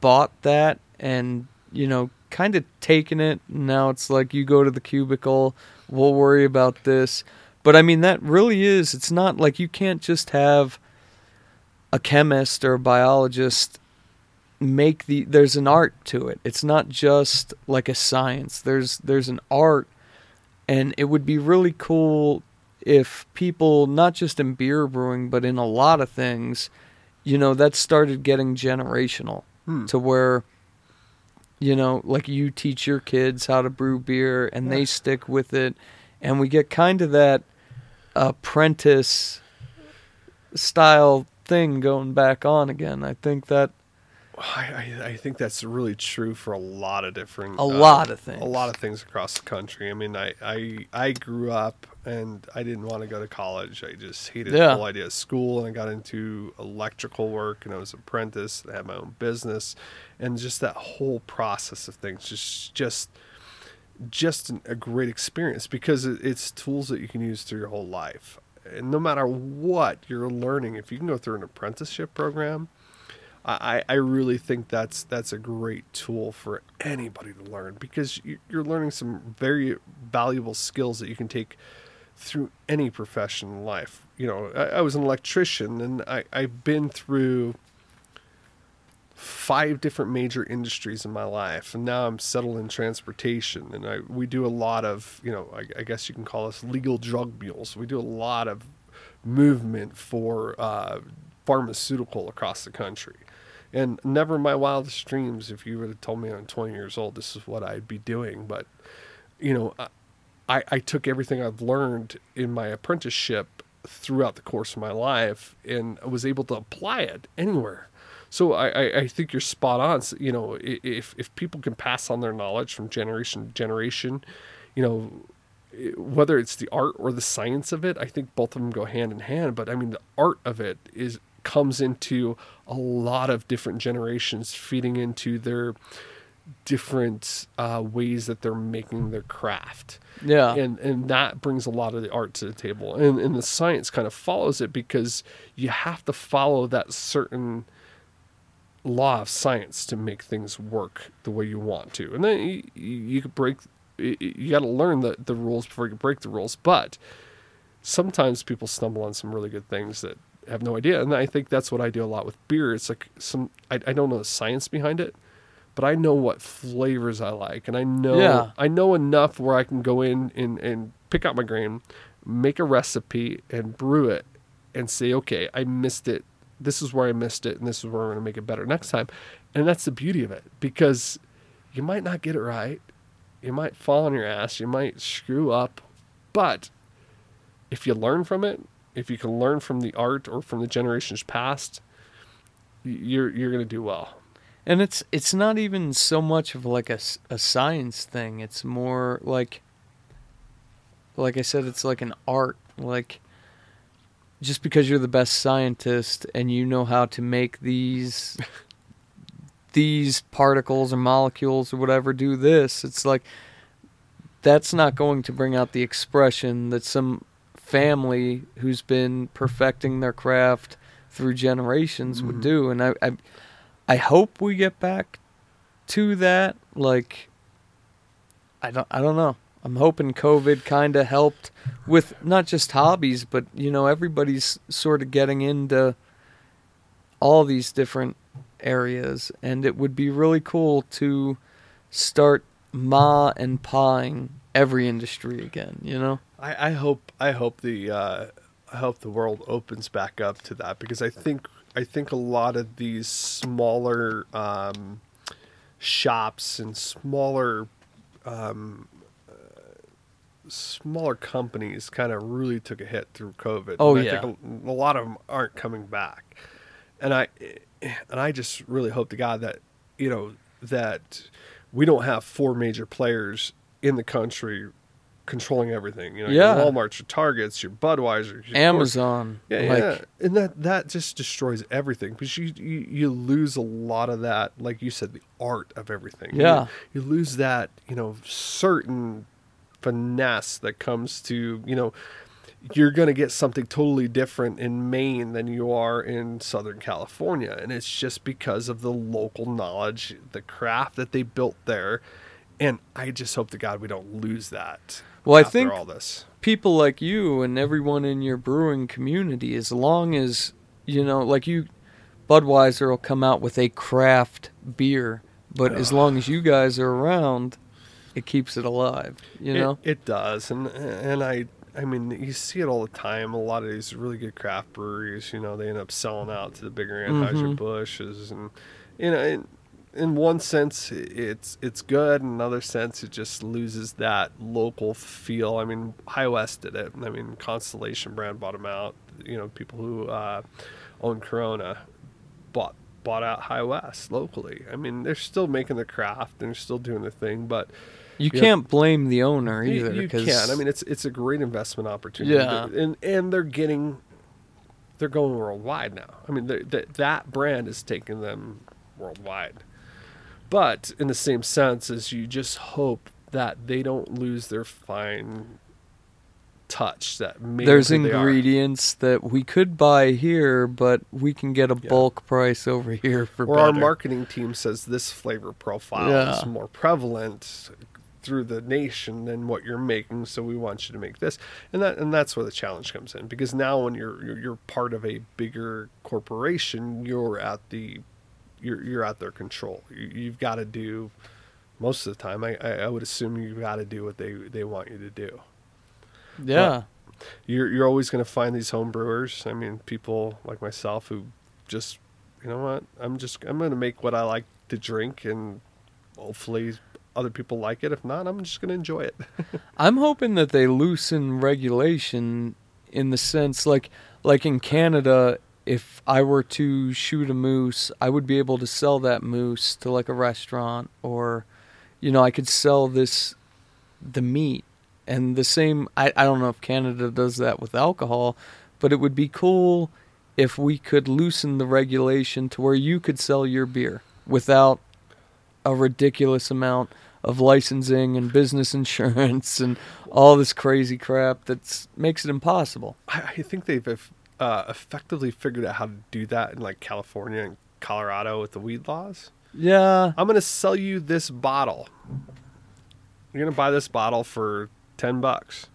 bought that and you know kind of taken it. Now it's like you go to the cubicle we'll worry about this. But i mean that really is it's not like you can't just have a chemist or a biologist make the there's an art to it. It's not just like a science. There's there's an art. And it would be really cool if people not just in beer brewing but in a lot of things you know that started getting generational Hmm. to where you know like you teach your kids how to brew beer and they stick with it and we get kind of that apprentice style thing going back on again i think that I, I, I think that's really true for a lot of different A lot of things. A lot of things across the country. I mean, I, I I grew up and I didn't want to go to college. I just hated Yeah. the whole idea of school, and I got into electrical work, and I was an apprentice. I had my own business, and just that whole process of things, just just just an, a great experience because it, it's tools that you can use through your whole life. And no matter what you're learning, if you can go through an apprenticeship program, I, I really think that's that's a great tool for anybody to learn because you- you're learning some very valuable skills that you can take through any profession in life. You know, I, I was an electrician and I, I've been through five different major industries in my life and now I'm settled in transportation and I we do a lot of you know I, I guess you can call us legal drug mules we do a lot of movement for uh, pharmaceutical across the country and never my wildest dreams if you would have told me I'm 20 years old this is what I'd be doing but you know I, I took everything I've learned in my apprenticeship throughout the course of my life and I was able to apply it anywhere so I, I, think you're spot on. So, You know, if if people can pass on their knowledge from generation to generation, you know, whether it's the art or the science of it, I think both of them go hand in hand. But I mean, the art of it is comes into a lot of different generations feeding into their different uh, ways that they're making their craft. Yeah. and and that brings a lot of the art to the table. And and the science kind of follows it because you have to follow that certain law of science to make things work the way you want to. And then you, you could break you- you got to learn the, the rules before you break the rules. But sometimes people stumble on some really good things that have no idea. And i think that's what i do a lot with beer. It's like some i, I don't know the science behind it but I know what flavors I like, and I know Yeah. I know enough where I can go in and, and pick out my grain, make a recipe, and brew it, and say, okay, I missed it. This is where I missed it, and this is where I'm going to make it better next time. And that's the beauty of it, because you might not get it right, you might fall on your ass, you might screw up, but if you learn from it, if you can learn from the art or from the generations past, you're you're going to do well. And it's it's not even so much of like a, a science thing. It's more like like I said it's like an art. Like just because you're the best scientist and you know how to make these these particles or molecules or whatever do this, it's like that's not going to bring out the expression that some family who's been perfecting their craft through generations would Mhm. do. And I, I I hope we get back to that. Like, I don't, I don't know. I'm hoping COVID kind of helped with not just hobbies, but you know, everybody's sort of getting into all these different areas, and it would be really cool to start ma and pawing every industry again. You know? I, I hope I hope the uh, I hope the world opens back up to that because I think I think a lot of these smaller um, shops and smaller um, uh, smaller companies kind of really took a hit through COVID. Oh, And I yeah. think a, a lot of them aren't coming back, and I and I just really hope to God that you know that we don't have four major players in the country controlling everything. You know, Yeah. your WalMarts, your Targets, your Budweiser, your Amazon, yeah, like, yeah, and that that just destroys everything because you, you you lose a lot of that, like you said, the art of everything. Yeah. you, you lose that, you know, certain finesse that comes to, you know, you're going to get something totally different in Maine than you are in Southern California, and it's just because of the local knowledge, the craft that they built there, and I just hope to God we don't lose that. Well, I think all this. people like you and everyone in your brewing community, as long as you know, like you, Budweiser will come out with a craft beer, but as long as you guys are around, it keeps it alive. You It- know, it, does, and and I I mean you see it all the time. A lot of these really good craft breweries, you know, they end up selling out to the bigger. Mm-hmm. Anheuser Busches, and you know, in, in one sense it's it's good, in another sense it just loses that local feel. I mean, High West did it. I mean, Constellation brand bought them out. You know, people who uh, own Corona bought bought out High West locally. I mean, they're still making the craft and they're still doing the thing, but you yeah. can't blame the owner you- either. You, 'cause- can. I mean, it's it's a great investment opportunity. Yeah. and and they're getting, they're going worldwide now. I mean, that that brand is taking them worldwide. But in the same sense, as you just hope that they don't lose their fine touch that there's ingredients that we could buy here, but we can get a Yeah. bulk price over here for or our marketing team says this flavor profile Yeah. is more prevalent through the nation than what you're making so we want you to make this and that and that's where the challenge comes in because now when you're you're, you're part of a bigger corporation you're at the you're you're at their control you, you've got to do most of the time I, I I would assume you've got to do what they they want you to do yeah. you're you're always going to find these home brewers. I mean, people like myself who just, you know what? I'm just I'm going to make what I like to drink, and hopefully other people like it. If not, I'm just going to enjoy it. I'm hoping that they loosen regulation in the sense like like in Canada if I were to shoot a moose, I would be able to sell that moose to like a restaurant or you know, I could sell this the meat and the same I, I don't know if Canada does that with alcohol, but it would be cool if we could loosen the regulation to where you could sell your beer without a ridiculous amount of licensing and business insurance and all this crazy crap that makes it impossible. I, I think they've uh, effectively figured out how to do that in like California and Colorado with the weed laws. Yeah. I'm going to sell you this bottle. You're going to buy this bottle for 10 bucks.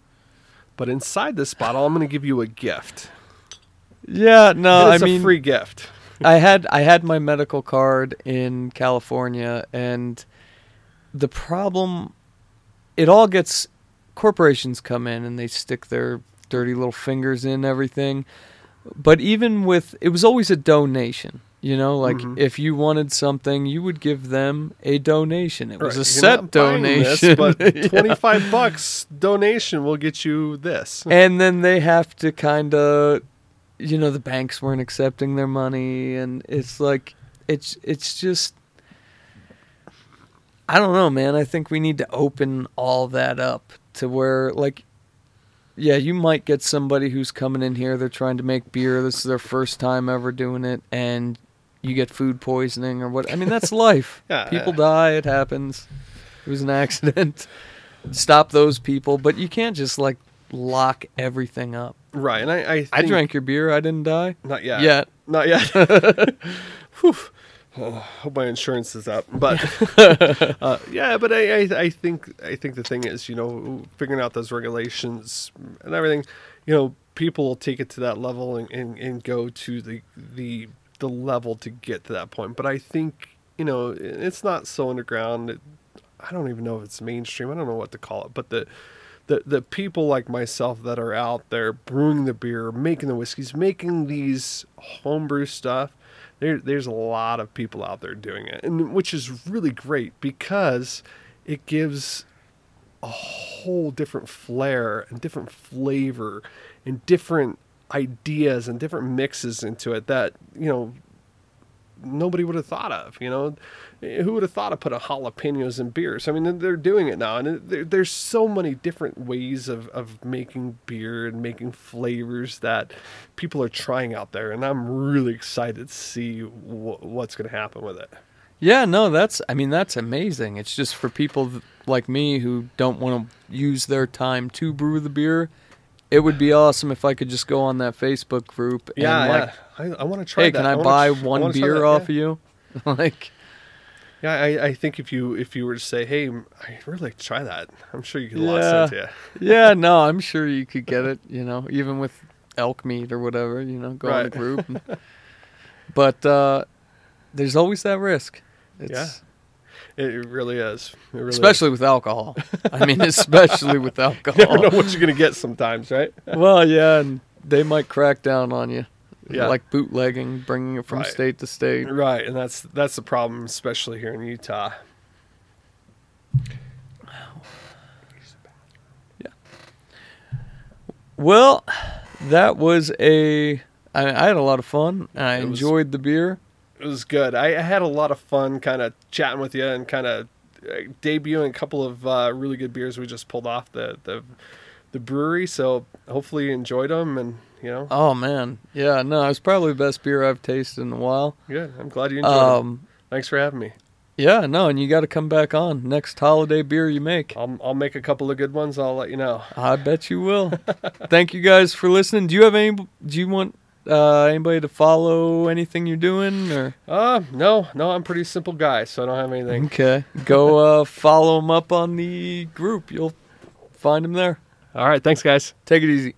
But inside this bottle, I'm going to give you a gift. Yeah, no, I it's a mean free gift. I had I had my medical card in California and the problem it all gets corporations come in and they stick their dirty little fingers in everything. But even with it was always a donation. You know, like Mhm. if you wanted something, you would give them a donation. It was Right, a set buying this, donation. but Yeah. 25 bucks donation will get you this. and then they have to kind of you know the banks weren't accepting their money and it's like it's it's just i don't know man i think we need to open all that up to where like yeah you might get somebody who's coming in here they're trying to make beer this is their first time ever doing it and you get food poisoning or what i mean that's life Yeah. people die it happens it was an accident stop those people but you can't just like lock everything up Right. And I, I, I drank your beer. I didn't die Not yet. yet. Not yet. Whew. Oh, hope my insurance is up, but uh, yeah, but I, I, I think I think the thing is, you know, figuring out those regulations and everything, you know, people will take it to that level and, and, and go to the the the level to get to that point. But I think you know, it's not so underground. It, I don't even know if it's mainstream. I don't know what to call it, but the the the people like myself that are out there brewing the beer, making the whiskeys, making these homebrew stuff. There, there's a lot of people out there doing it, and which is really great because it gives a whole different flair and different flavor and different ideas and different mixes into it that you know nobody would have thought of. You know, who would have thought of putting jalapenos in beers? I mean, they're doing it now, and there, there's so many different ways of of making beer and making flavors that people are trying out there, and I'm really excited to see wh- what's going to happen with it. Yeah, no, that's. I mean, that's amazing. It's just for people like me who don't want to use their time to brew the beer. It would be awesome if I could just go on that Facebook group and Yeah, like, yeah. I, I want to try hey, that. can I, wanna buy tr- one wanna beer that, off yeah. of you? like, Yeah, I, I think if you if you were to say, "Hey, I'd really like to try that," I'm sure you could Yeah. to you. yeah, no, I'm sure you could get it. You know, even with elk meat or whatever. You know, go on the group. and- but uh, there's always that risk. It's, Yeah. It really is. It really is. especially with alcohol. I mean, especially with alcohol. You never know what you're gonna get sometimes, right? well, yeah, and they might crack down on you. Yeah. like bootlegging, bringing it from Right. state to state. Right, and that's that's the problem, especially here in Utah. Yeah. Well, that was a. I, I had a lot of fun. I It was- enjoyed the beer. It was good. I, I had a lot of fun, kind of chatting with you and kind of uh, debuting a couple of uh, really good beers we just pulled off the the the brewery. So hopefully you enjoyed them, and you know, Oh man, yeah, no, it's probably the best beer I've tasted in a while. good. I'm glad you enjoyed it. Um, Thanks for having me. yeah, no, and you got to come back on next holiday beer you make. I'll I'll make a couple of good ones. I'll let you know. I bet you will. Thank you guys for listening. Do you have any? Do you want uh, anybody to follow anything you're doing or? Uh, no, no, I'm a pretty simple guy, so I don't have anything. Okay, go uh, follow him up on the group. You'll find him there. All right, thanks, guys. Take it easy.